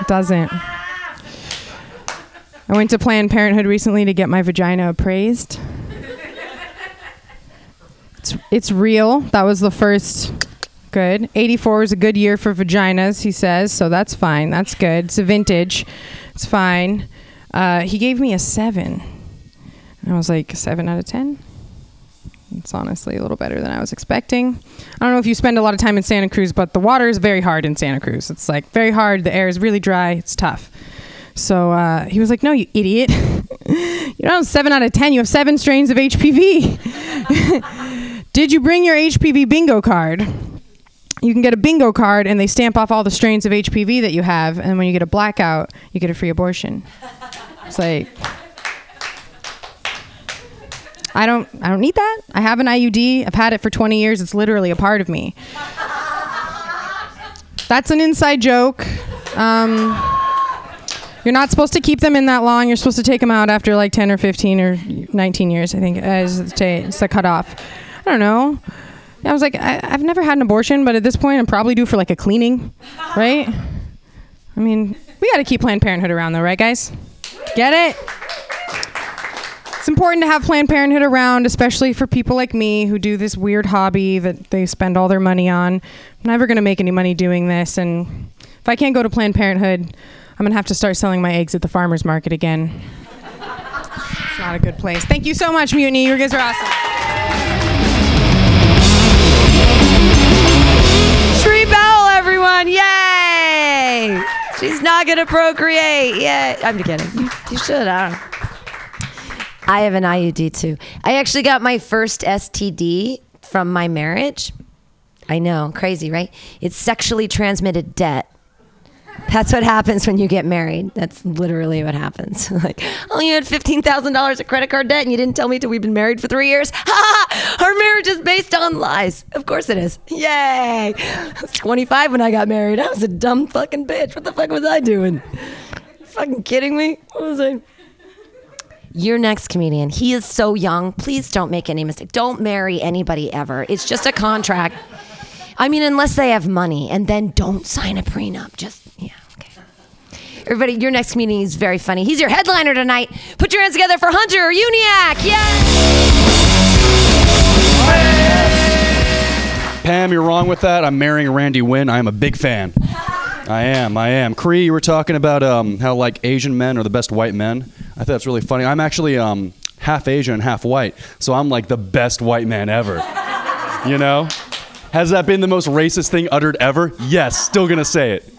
It doesn't. I went to Planned Parenthood recently to get my vagina appraised. It's, it's real. That was the first. Good. 84 is a good year for vaginas, he says, so that's fine. That's good. It's a vintage. It's fine. Uh, he gave me a 7. I was like, 7 out of 10? It's honestly a little better than I was expecting. I don't know if you spend a lot of time in Santa Cruz, but the water is very hard in Santa Cruz. It's like very hard. The air is really dry. It's tough. So uh, he was like, "No, you idiot! you don't have seven out of ten. You have seven strains of HPV. Did you bring your HPV bingo card?" You can get a bingo card, and they stamp off all the strains of HPV that you have. And when you get a blackout, you get a free abortion. It's like I don't I don't need that. I have an IUD. I've had it for 20 years. It's literally a part of me. That's an inside joke. Um, You're not supposed to keep them in that long. You're supposed to take them out after like 10 or 15 or 19 years, I think, as the, cutoff. I don't know. I was like, I, I've never had an abortion, but at this point, I'm probably due for like a cleaning, right? I mean, we got to keep Planned Parenthood around, though, right, guys? Get it? It's important to have Planned Parenthood around, especially for people like me who do this weird hobby that they spend all their money on. I'm never going to make any money doing this, and if I can't go to Planned Parenthood, I'm going to have to start selling my eggs at the farmer's market again. It's not a good place. Thank you so much, Mutiny. You guys are awesome. Shree Powell, everyone! Yay! She's not gonna procreate. Yay! I'm kidding. You should. I don't. know. I have an IUD too. I actually got my first STD from my marriage. I know, crazy, right? It's sexually transmitted debt. That's what happens when you get married. That's literally what happens. like, oh, you had fifteen thousand dollars of credit card debt, and you didn't tell me till we've been married for three years. Ha! Our marriage is based on lies. Of course it is. Yay! I was twenty-five when I got married. I was a dumb fucking bitch. What the fuck was I doing? fucking kidding me? What was I? Your next comedian. He is so young. Please don't make any mistake. Don't marry anybody ever. It's just a contract. I mean, unless they have money, and then don't sign a prenup. Just yeah, okay. Everybody, your next comedian is very funny. He's your headliner tonight. Put your hands together for Hunter Uniac. Yeah. Pam, you're wrong with that. I'm marrying Randy Winn. I am a big fan. I am. I am. Cree, you were talking about um, how like Asian men are the best white men. I thought that's really funny. I'm actually um, half Asian and half white, so I'm like the best white man ever. You know? Has that been the most racist thing uttered ever? Yes. Still gonna say it.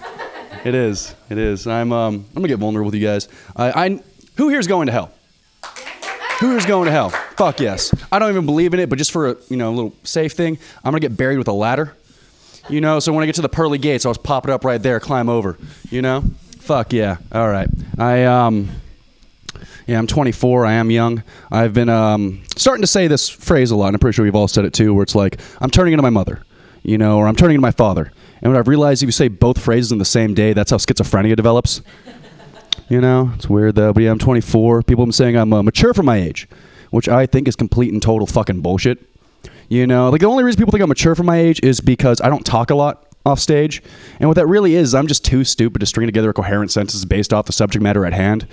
It is. It is. I'm. Um, I'm gonna get vulnerable with you guys. I. I who here's going to hell? Who here's going to hell? Fuck yes. I don't even believe in it, but just for a you know a little safe thing, I'm gonna get buried with a ladder. You know, so when I get to the pearly gates, I'll just pop it up right there, climb over. You know? Fuck yeah. All right. I um yeah, I'm 24. I am young. I've been um, starting to say this phrase a lot, and I'm pretty sure we've all said it too, where it's like, I'm turning into my mother, you know, or I'm turning into my father. And what I've realized, if you say both phrases in the same day, that's how schizophrenia develops. You know, it's weird though. But yeah, I'm 24. People have been saying I'm uh, mature for my age, which I think is complete and total fucking bullshit. You know, like the only reason people think I'm mature for my age is because I don't talk a lot off stage. And what that really is, I'm just too stupid to string together a coherent sentence based off the subject matter at hand.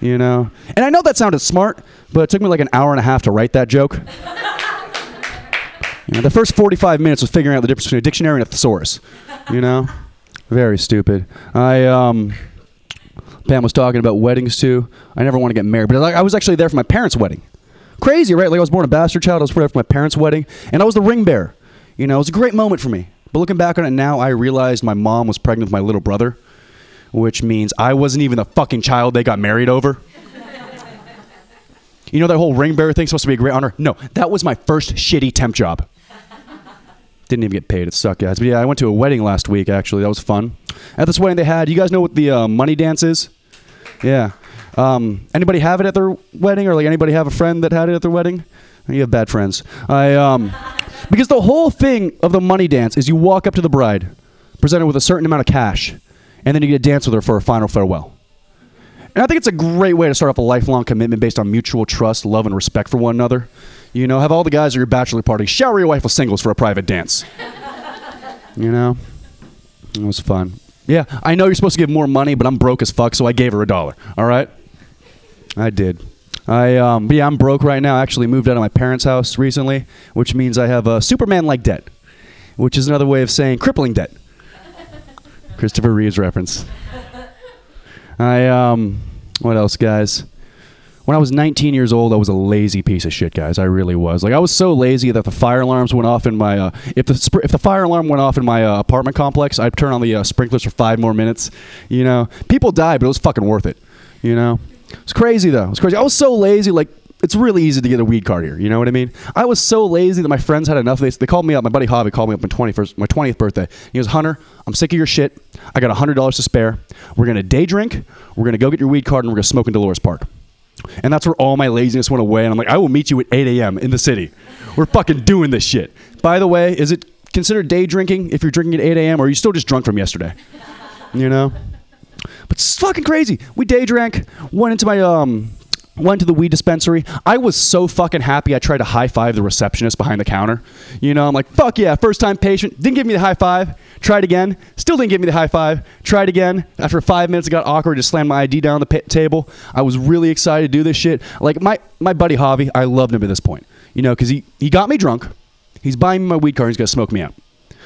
You know? And I know that sounded smart, but it took me like an hour and a half to write that joke. You know, the first 45 minutes was figuring out the difference between a dictionary and a thesaurus. You know? Very stupid. I, um, Pam was talking about weddings too. I never want to get married, but I was actually there for my parents' wedding. Crazy, right? Like I was born a bastard child. I was there for my parents' wedding, and I was the ring bearer. You know, it was a great moment for me. But looking back on it now, I realized my mom was pregnant with my little brother, which means I wasn't even the fucking child they got married over. You know that whole ring bearer thing supposed to be a great honor? No, that was my first shitty temp job. Didn't even get paid. It sucked, guys. But yeah, I went to a wedding last week. Actually, that was fun. At this wedding, they had. You guys know what the uh, money dance is? Yeah. Um, anybody have it at their wedding, or like anybody have a friend that had it at their wedding? You have bad friends. I um, because the whole thing of the money dance is you walk up to the bride, present her with a certain amount of cash, and then you get to dance with her for a final farewell. And I think it's a great way to start off a lifelong commitment based on mutual trust, love, and respect for one another. You know, have all the guys at your bachelor party shower your wife with singles for a private dance. You know, it was fun. Yeah, I know you're supposed to give more money, but I'm broke as fuck, so I gave her a dollar. All right, I did. I um, yeah, I'm broke right now. I actually moved out of my parents' house recently, which means I have a Superman-like debt, which is another way of saying crippling debt. Christopher Reeves reference. I um, what else, guys? When I was 19 years old, I was a lazy piece of shit, guys. I really was. Like I was so lazy that the fire alarms went off in my. Uh, if the spr- if the fire alarm went off in my uh, apartment complex, I'd turn on the uh, sprinklers for five more minutes. You know, people died, but it was fucking worth it. You know, it's crazy though. It's crazy. I was so lazy. Like it's really easy to get a weed card here. You know what I mean? I was so lazy that my friends had enough. They, they called me up. My buddy Javi called me up on 21st, my 20th birthday. He goes, Hunter, I'm sick of your shit. I got $100 to spare. We're going to day drink. We're going to go get your weed card and we're going to smoke in Dolores Park. And that's where all my laziness went away. And I'm like, I will meet you at 8 a.m. in the city. We're fucking doing this shit. By the way, is it considered day drinking if you're drinking at 8 a.m. or are you still just drunk from yesterday? You know? But it's fucking crazy. We day drank, went into my um went to the weed dispensary. I was so fucking happy I tried to high five the receptionist behind the counter. You know, I'm like, fuck yeah, first time patient. Didn't give me the high five. Tried again. Still didn't give me the high five. Tried again. After five minutes, it got awkward. Just slammed my ID down on the pa- table. I was really excited to do this shit. Like my my buddy Javi, I loved him at this point. You know, because he he got me drunk. He's buying me my weed card. He's gonna smoke me out.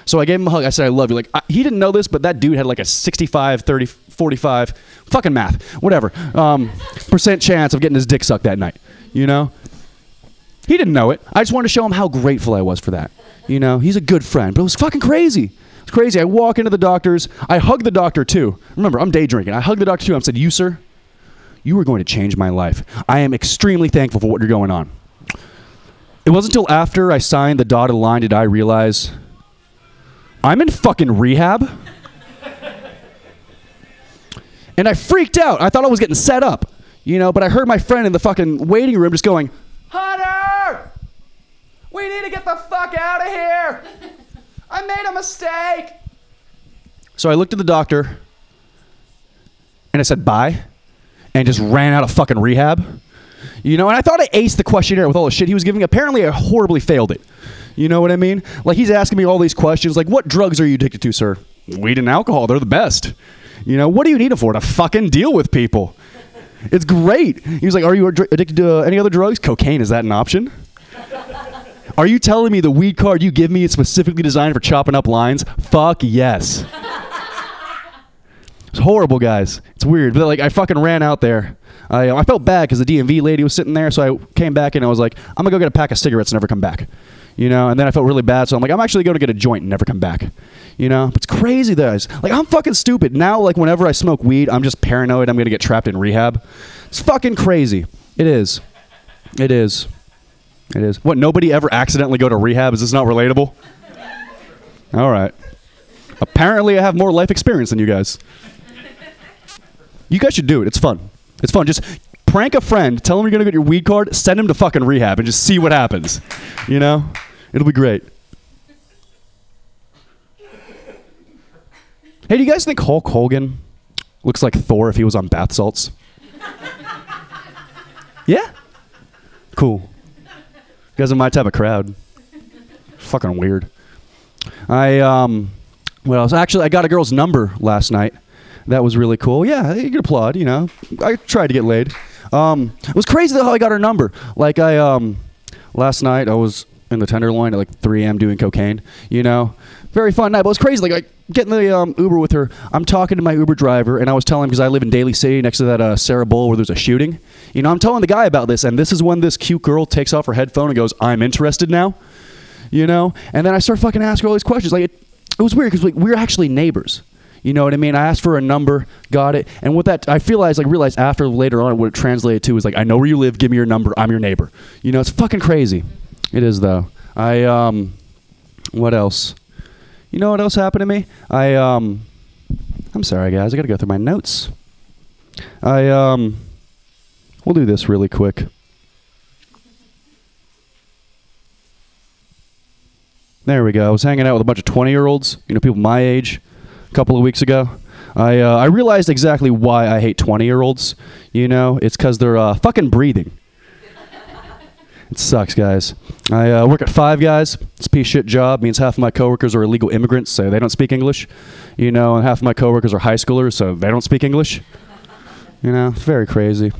So I gave him a hug. I said, I love you. Like, I, he didn't know this, but that dude had like a 65, 30, 45, fucking math, whatever, um, percent chance of getting his dick sucked that night. You know? He didn't know it. I just wanted to show him how grateful I was for that. You know, he's a good friend, but it was fucking crazy. Crazy. I walk into the doctor's. I hug the doctor too. Remember, I'm day drinking. I hug the doctor too. I said, You, sir, you are going to change my life. I am extremely thankful for what you're going on. It wasn't until after I signed the dotted line did I realize I'm in fucking rehab. and I freaked out. I thought I was getting set up, you know, but I heard my friend in the fucking waiting room just going, Hunter! We need to get the fuck out of here! I made a mistake! So I looked at the doctor and I said bye and just ran out of fucking rehab. You know, and I thought I aced the questionnaire with all the shit he was giving. Apparently, I horribly failed it. You know what I mean? Like, he's asking me all these questions, like, what drugs are you addicted to, sir? Weed and alcohol. They're the best. You know, what do you need it for? To fucking deal with people. It's great. He was like, Are you addicted to uh, any other drugs? Cocaine, is that an option? Are you telling me the weed card you give me is specifically designed for chopping up lines? Fuck yes. It's horrible, guys. It's weird. But like, I fucking ran out there. I, I felt bad because the DMV lady was sitting there, so I came back and I was like, I'm gonna go get a pack of cigarettes and never come back. You know, and then I felt really bad, so I'm like, I'm actually gonna get a joint and never come back. You know, it's crazy, guys. Like, I'm fucking stupid now. Like, whenever I smoke weed, I'm just paranoid. I'm gonna get trapped in rehab. It's fucking crazy. It is. It is. It is. What? Nobody ever accidentally go to rehab? Is this not relatable? All right. Apparently, I have more life experience than you guys. You guys should do it. It's fun. It's fun. Just prank a friend, tell him you're gonna get your weed card, send him to fucking rehab, and just see what happens. You know, it'll be great. Hey, do you guys think Hulk Hogan looks like Thor if he was on bath salts? yeah. Cool. You guys are my type of crowd. Fucking weird. I um, what else? Actually, I got a girl's number last night. That was really cool. Yeah, you can applaud. You know, I tried to get laid. Um, it was crazy how I got her number. Like I um, last night I was in the Tenderloin at like 3 a.m. doing cocaine. You know, very fun night. But it was crazy. Like I getting the um, Uber with her. I'm talking to my Uber driver, and I was telling him because I live in Daly City next to that uh, Serra Bowl where there's a shooting. You know, I'm telling the guy about this, and this is when this cute girl takes off her headphone and goes, "I'm interested now." You know, and then I start fucking asking all these questions. Like it, it was weird because like, we we're actually neighbors. You know what I mean? I asked for a number, got it, and what that I realized, like realized after later on, what it translated to is like, I know where you live, give me your number, I'm your neighbor. You know, it's fucking crazy. It is though. I um, what else? You know what else happened to me? I um, I'm sorry guys, I got to go through my notes. I um, we'll do this really quick. There we go. I was hanging out with a bunch of 20 year olds, you know, people my age, a couple of weeks ago. I, uh, I realized exactly why I hate 20 year olds. You know, it's because they're uh, fucking breathing. It sucks, guys. I uh, work at Five Guys. It's a piece shit job. means half of my coworkers are illegal immigrants, so they don't speak English. You know, and half of my coworkers are high schoolers, so they don't speak English. You know, it's very crazy.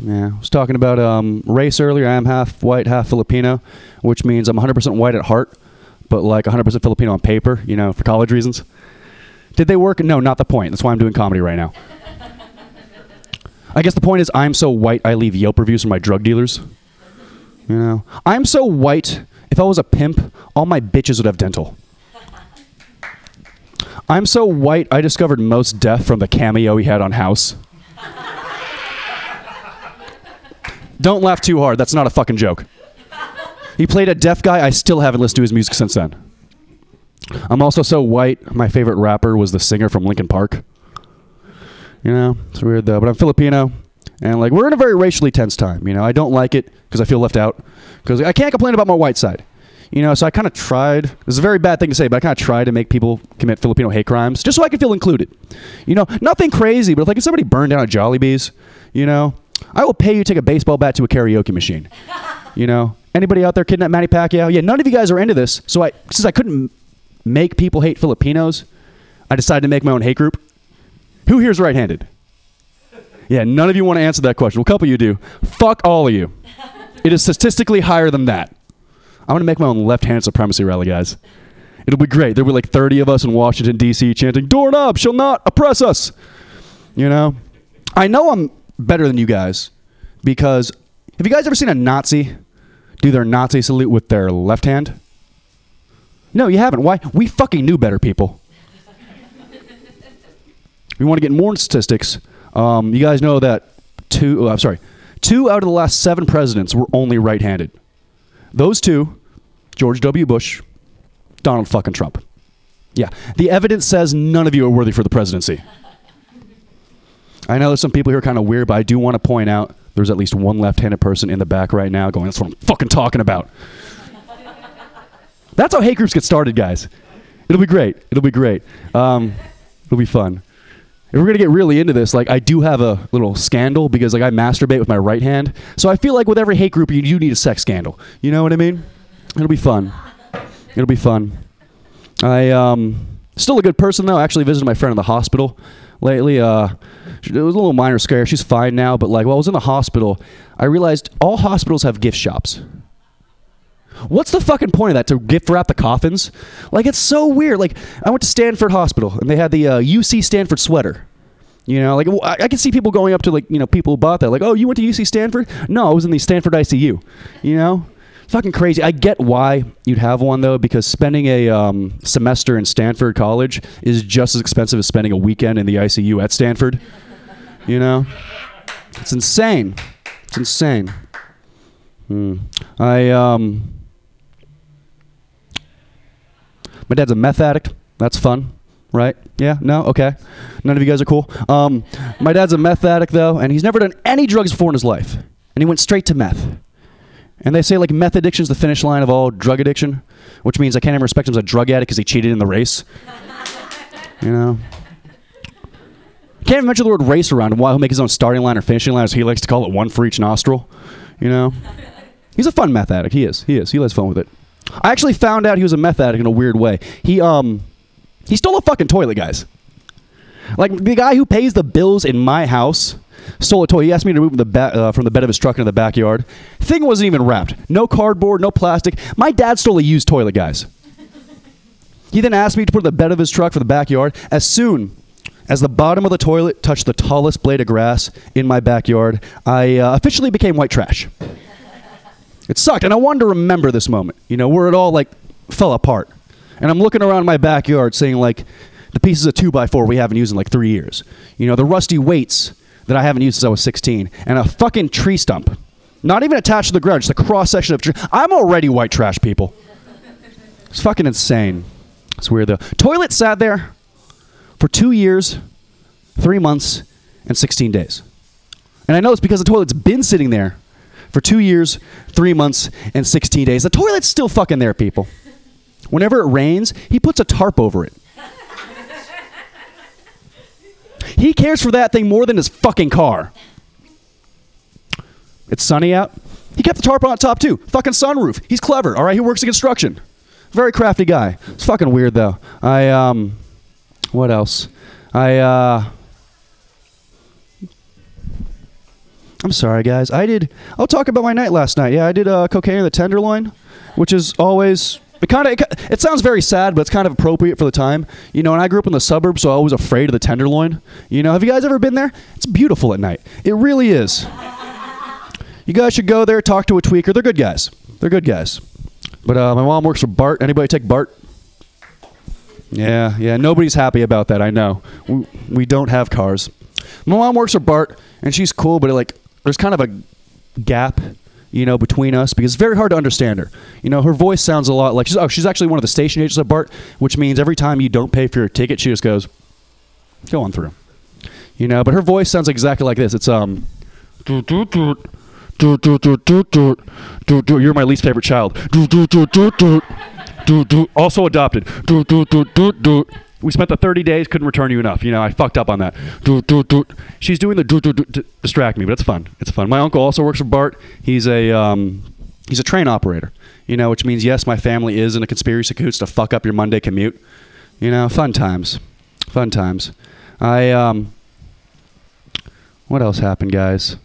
Yeah, I was talking about um, race earlier. I am half white, half Filipino, which means I'm 100% white at heart, but like 100% Filipino on paper. You know, for college reasons. Did they work? No, not the point. That's why I'm doing comedy right now. I guess the point is I'm so white I leave Yelp reviews for my drug dealers. You know, I'm so white. If I was a pimp, all my bitches would have dental. I'm so white. I discovered Mos Def from the cameo he had on House. Don't laugh too hard. That's not a fucking joke. He played a deaf guy. I still haven't listened to his music since then. I'm also so white. My favorite rapper was the singer from Linkin Park. You know, it's weird though. But I'm Filipino, and like we're in a very racially tense time. You know, I don't like it because I feel left out. Because I can't complain about my white side. You know, so I kind of tried. This is a very bad thing to say, but I kind of tried to make people commit Filipino hate crimes just so I could feel included. You know, nothing crazy, but like if somebody burned down a Jollibees, you know, I will pay you to take a baseball bat to a karaoke machine. You know, anybody out there kidnap Manny Pacquiao? Yeah, none of you guys are into this. So I, since I couldn't make people hate Filipinos, I decided to make my own hate group. Who here's right-handed? Yeah, none of you want to answer that question. Well, a couple of you do. Fuck all of you. It is statistically higher than that. I'm going to make my own left-handed supremacy rally, guys. It'll be great. There'll be like 30 of us in Washington, D.C. chanting, Doorknob shall not oppress us. You know? I know I'm better than you guys because have you guys ever seen a Nazi do their Nazi salute with their left hand? No, you haven't. Why? We fucking knew better, people. we want to get more statistics. Um, you guys know that two, oh, I'm sorry, two out of the last seven presidents were only right handed. Those two, George W. Bush, Donald fucking Trump. Yeah. The evidence says none of you are worthy for the presidency. I know there's some people here kind of weird, but I do want to point out there's at least one left-handed person in the back right now going, "That's what I'm fucking talking about." That's how hate groups get started, guys. It'll be great. It'll be great. Um, it'll be fun. If we're gonna get really into this, like I do have a little scandal because like I masturbate with my right hand, so I feel like with every hate group you do need a sex scandal. You know what I mean? It'll be fun. It'll be fun. I um still a good person though. I actually visited my friend in the hospital lately. Uh, it was a little minor scare. She's fine now, but like while I was in the hospital, I realized all hospitals have gift shops. What's the fucking point of that? To gift wrap the coffins? Like it's so weird. Like I went to Stanford Hospital and they had the uh, UC Stanford sweater. You know, like I, I can see people going up to like you know people who bought that. Like, oh, you went to UC Stanford? No, I was in the Stanford ICU. You know, fucking crazy. I get why you'd have one though, because spending a um, semester in Stanford College is just as expensive as spending a weekend in the ICU at Stanford. You know, it's insane. It's insane. Hmm. I um. My dad's a meth addict. That's fun, right? Yeah? No? Okay. None of you guys are cool. Um, my dad's a meth addict, though, and he's never done any drugs before in his life. And he went straight to meth. And they say, like, meth addiction is the finish line of all drug addiction, which means I can't even respect him as a drug addict because he cheated in the race. you know? Can't even mention the word race around him. Why he'll make his own starting line or finishing line, as he likes to call it, one for each nostril. You know? He's a fun meth addict. He is. He is. He has fun with it. I actually found out he was a meth addict in a weird way. He um he stole a fucking toilet, guys. Like the guy who pays the bills in my house stole a toilet. He asked me to move the ba- uh, from the bed of his truck into the backyard. Thing wasn't even wrapped. No cardboard, no plastic. My dad stole a used toilet, guys. He then asked me to put the bed of his truck for the backyard. As soon as the bottom of the toilet touched the tallest blade of grass in my backyard, I uh, officially became white trash. It sucked, and I wanted to remember this moment, you know, where it all like fell apart. And I'm looking around my backyard, seeing like the pieces of two by four we haven't used in like three years. You know, the rusty weights that I haven't used since I was 16, and a fucking tree stump, not even attached to the ground, just a cross section of tree. I'm already white trash, people. It's fucking insane. It's weird though. Toilet sat there for two years, three months, and 16 days. And I know it's because the toilet's been sitting there for two years, three months, and 16 days. The toilet's still fucking there, people. Whenever it rains, he puts a tarp over it. He cares for that thing more than his fucking car. It's sunny out. He kept the tarp on top too. Fucking sunroof. He's clever. All right, he works in construction. Very crafty guy. It's fucking weird though. I um, what else? I uh. I'm sorry, guys. I did. I'll talk about my night last night. Yeah, I did uh, cocaine in the tenderloin, which is always. It kind of. It, it sounds very sad, but it's kind of appropriate for the time. You know, and I grew up in the suburbs, so I was afraid of the tenderloin. You know, have you guys ever been there? It's beautiful at night. It really is. You guys should go there, talk to a tweaker. They're good guys. They're good guys. But uh, my mom works for Bart. Anybody take Bart? Yeah, yeah. Nobody's happy about that. I know. We, we don't have cars. My mom works for Bart, and she's cool, but it, like, there's kind of a gap, you know, between us because it's very hard to understand her. You know, her voice sounds a lot like she's. Oh, she's actually one of the station agents at Bart, which means every time you don't pay for your ticket, she just goes, "Go on through." You know, but her voice sounds exactly like this. It's um. You're my least favorite child. Also adopted. We spent the 30 days, couldn't return you enough. You know, I fucked up on that. Do, do, do. She's doing the do, do, do, distract me, but it's fun. It's fun. My uncle also works for Bart. He's a, um, he's a train operator, you know, which means, yes, my family is in a conspiracy cahoots to fuck up your Monday commute. You know, fun times. Fun times. I, um, what else happened, guys?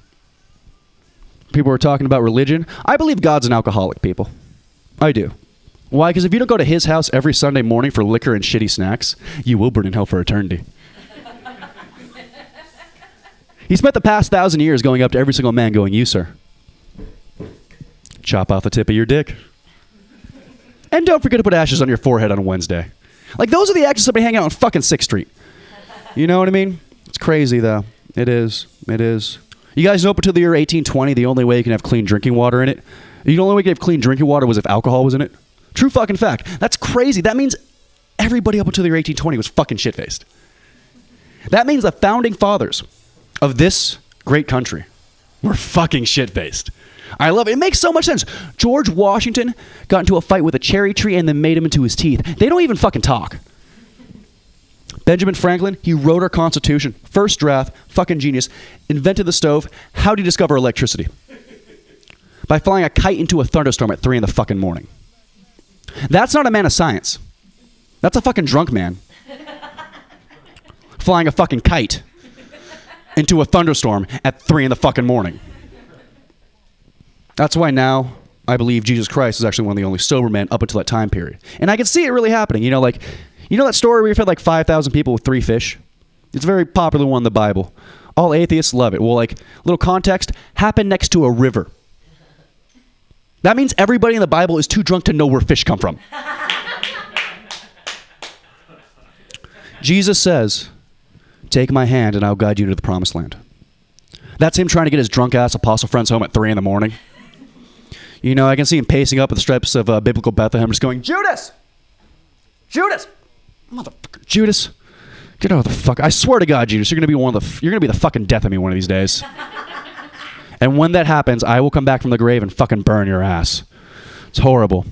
People were talking about religion. I believe God's an alcoholic, people. I do. Why? Because if you don't go to his house every Sunday morning for liquor and shitty snacks, you will burn in hell for eternity. he spent the past thousand years going up to every single man, going, You, sir, chop off the tip of your dick. And don't forget to put ashes on your forehead on Wednesday. Like, those are the actions somebody hanging out on fucking 6th Street. You know what I mean? It's crazy, though. It is. It is. You guys know up until the year 1820, the only way you can have clean drinking water in it, the only way you can have clean drinking water was if alcohol was in it. True fucking fact. That's crazy. That means everybody up until the year 1820 was fucking shit faced. That means the founding fathers of this great country were fucking shit faced. I love it. It makes so much sense. George Washington got into a fight with a cherry tree and then made him into his teeth. They don't even fucking talk. Benjamin Franklin, he wrote our Constitution. First draft, fucking genius. Invented the stove. How did he discover electricity? By flying a kite into a thunderstorm at 3 in the fucking morning. That's not a man of science. That's a fucking drunk man. flying a fucking kite into a thunderstorm at 3 in the fucking morning. That's why now I believe Jesus Christ is actually one of the only sober men up until that time period. And I can see it really happening. You know, like, you know that story where you fed like 5,000 people with three fish? It's a very popular one in the Bible. All atheists love it. Well, like, little context happened next to a river. That means everybody in the Bible is too drunk to know where fish come from. Jesus says, Take my hand and I'll guide you to the promised land. That's him trying to get his drunk ass apostle friends home at 3 in the morning. You know, I can see him pacing up the steps of uh, biblical Bethlehem, just going, Judas! Judas! Motherfucker, Judas! Get out of the fuck. I swear to God, Judas, you're gonna be one of the f- you're gonna be the fucking death of me one of these days. And when that happens, I will come back from the grave and fucking burn your ass. It's horrible.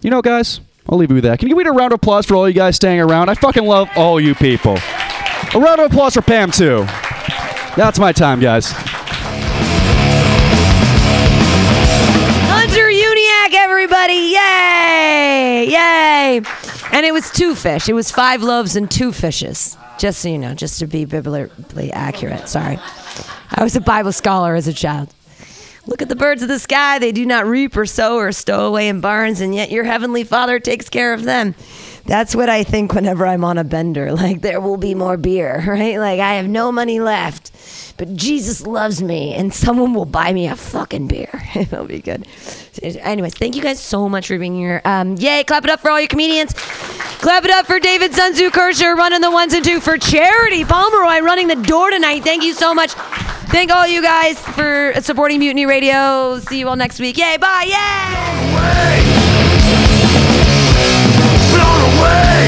You know, guys, I'll leave you with that. Can you give me a round of applause for all you guys staying around? I fucking love all you people. A round of applause for Pam too. That's my time, guys. Hunter Uniac, everybody! Yay! Yay! And it was two fish. It was five loaves and two fishes. Just so you know, just to be biblically accurate. Sorry. I was a Bible scholar as a child. Look at the birds of the sky. They do not reap or sow or stow away in barns, and yet your heavenly Father takes care of them. That's what I think whenever I'm on a bender. Like, there will be more beer, right? Like, I have no money left, but Jesus loves me, and someone will buy me a fucking beer. It'll be good. Anyways, thank you guys so much for being here. Um, yay, clap it up for all your comedians. Clap it up for David Sunzu Kirscher running the ones and two for Charity Pomeroy running the door tonight. Thank you so much. Thank all you guys for supporting Mutiny Radio. See you all next week. Yay, bye, yay! Blown away. Blown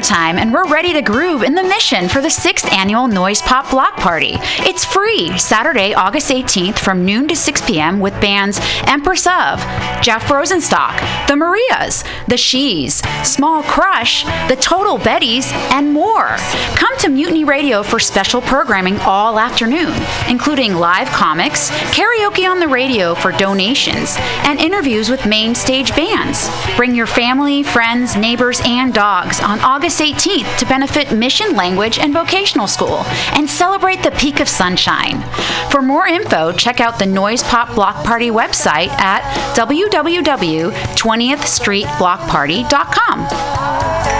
summertime and we're ready to groove in the mission for the 6th annual Noise Pop Block Party. It's free Saturday, August 18th from noon to 6 p.m. with bands Empress of, Jeff Rosenstock, The Marias, The She's, Small Crush, The Total Bettys, and more. Come to Mutiny Radio for special programming all afternoon, including live comics, karaoke on the radio for donations, and interviews with main stage bands. Bring your family, friends, neighbors, and dogs on August 18th to benefit Mission Language and Vocational School and celebrate the peak of sunshine. For more info, check out the Noise Pop Block Party website at www.20thstreetblockparty.com.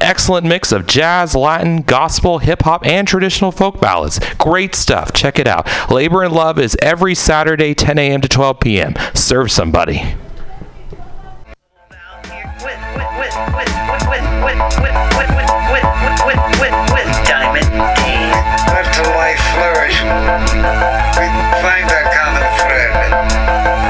excellent mix of jazz, Latin, gospel, hip hop, and traditional folk ballads. Great stuff. Check it out. Labor and Love is every Saturday, 10 a.m. to 12 p.m. Serve somebody. Let the life flourish. We find that common thread.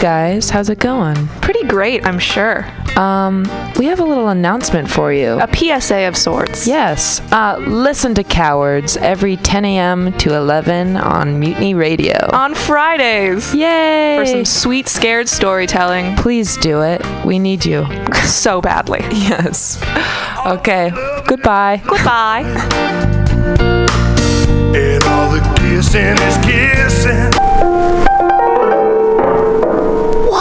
guys, how's it going? Pretty great, I'm sure. Um, we have a little announcement for you. A PSA of sorts. Yes. Uh, listen to Cowards every 10 a.m. to 11 on Mutiny Radio. On Fridays. Yay! For some sweet, scared storytelling. Please do it. We need you. so badly. Yes. Okay. Goodbye. Goodbye. And all the kissing is kissing.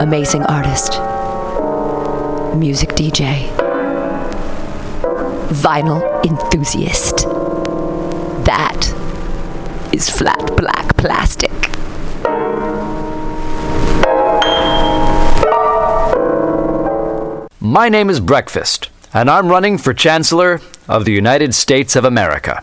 Amazing artist, music DJ, vinyl enthusiast. That is flat black plastic. My name is Breakfast, and I'm running for Chancellor of the United States of America.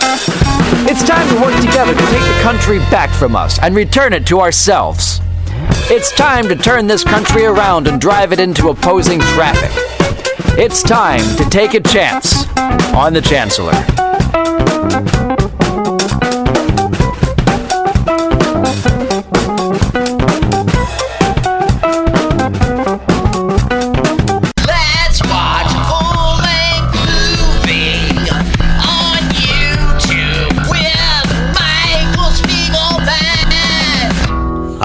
It's time to work together to take the country back from us and return it to ourselves. It's time to turn this country around and drive it into opposing traffic. It's time to take a chance on the Chancellor.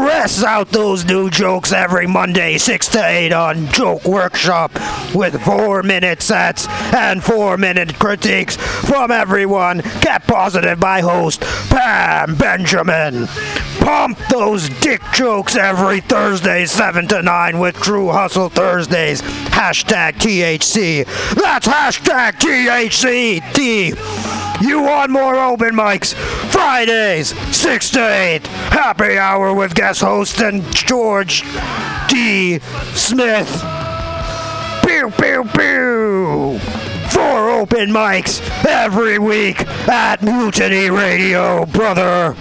Press out those new jokes every Monday, 6 to 8 on Joke Workshop with 4 minute sets and 4 minute critiques from everyone kept positive by host Pam Benjamin. Pump those dick jokes every Thursday, 7 to 9 with True Hustle Thursdays. Hashtag THC. That's hashtag THC. T. You want more open mics? Fridays, 6 to 8. Happy hour with guest host and George D. Smith. Pew, pew, pew. Four open mics every week at Mutiny Radio, brother.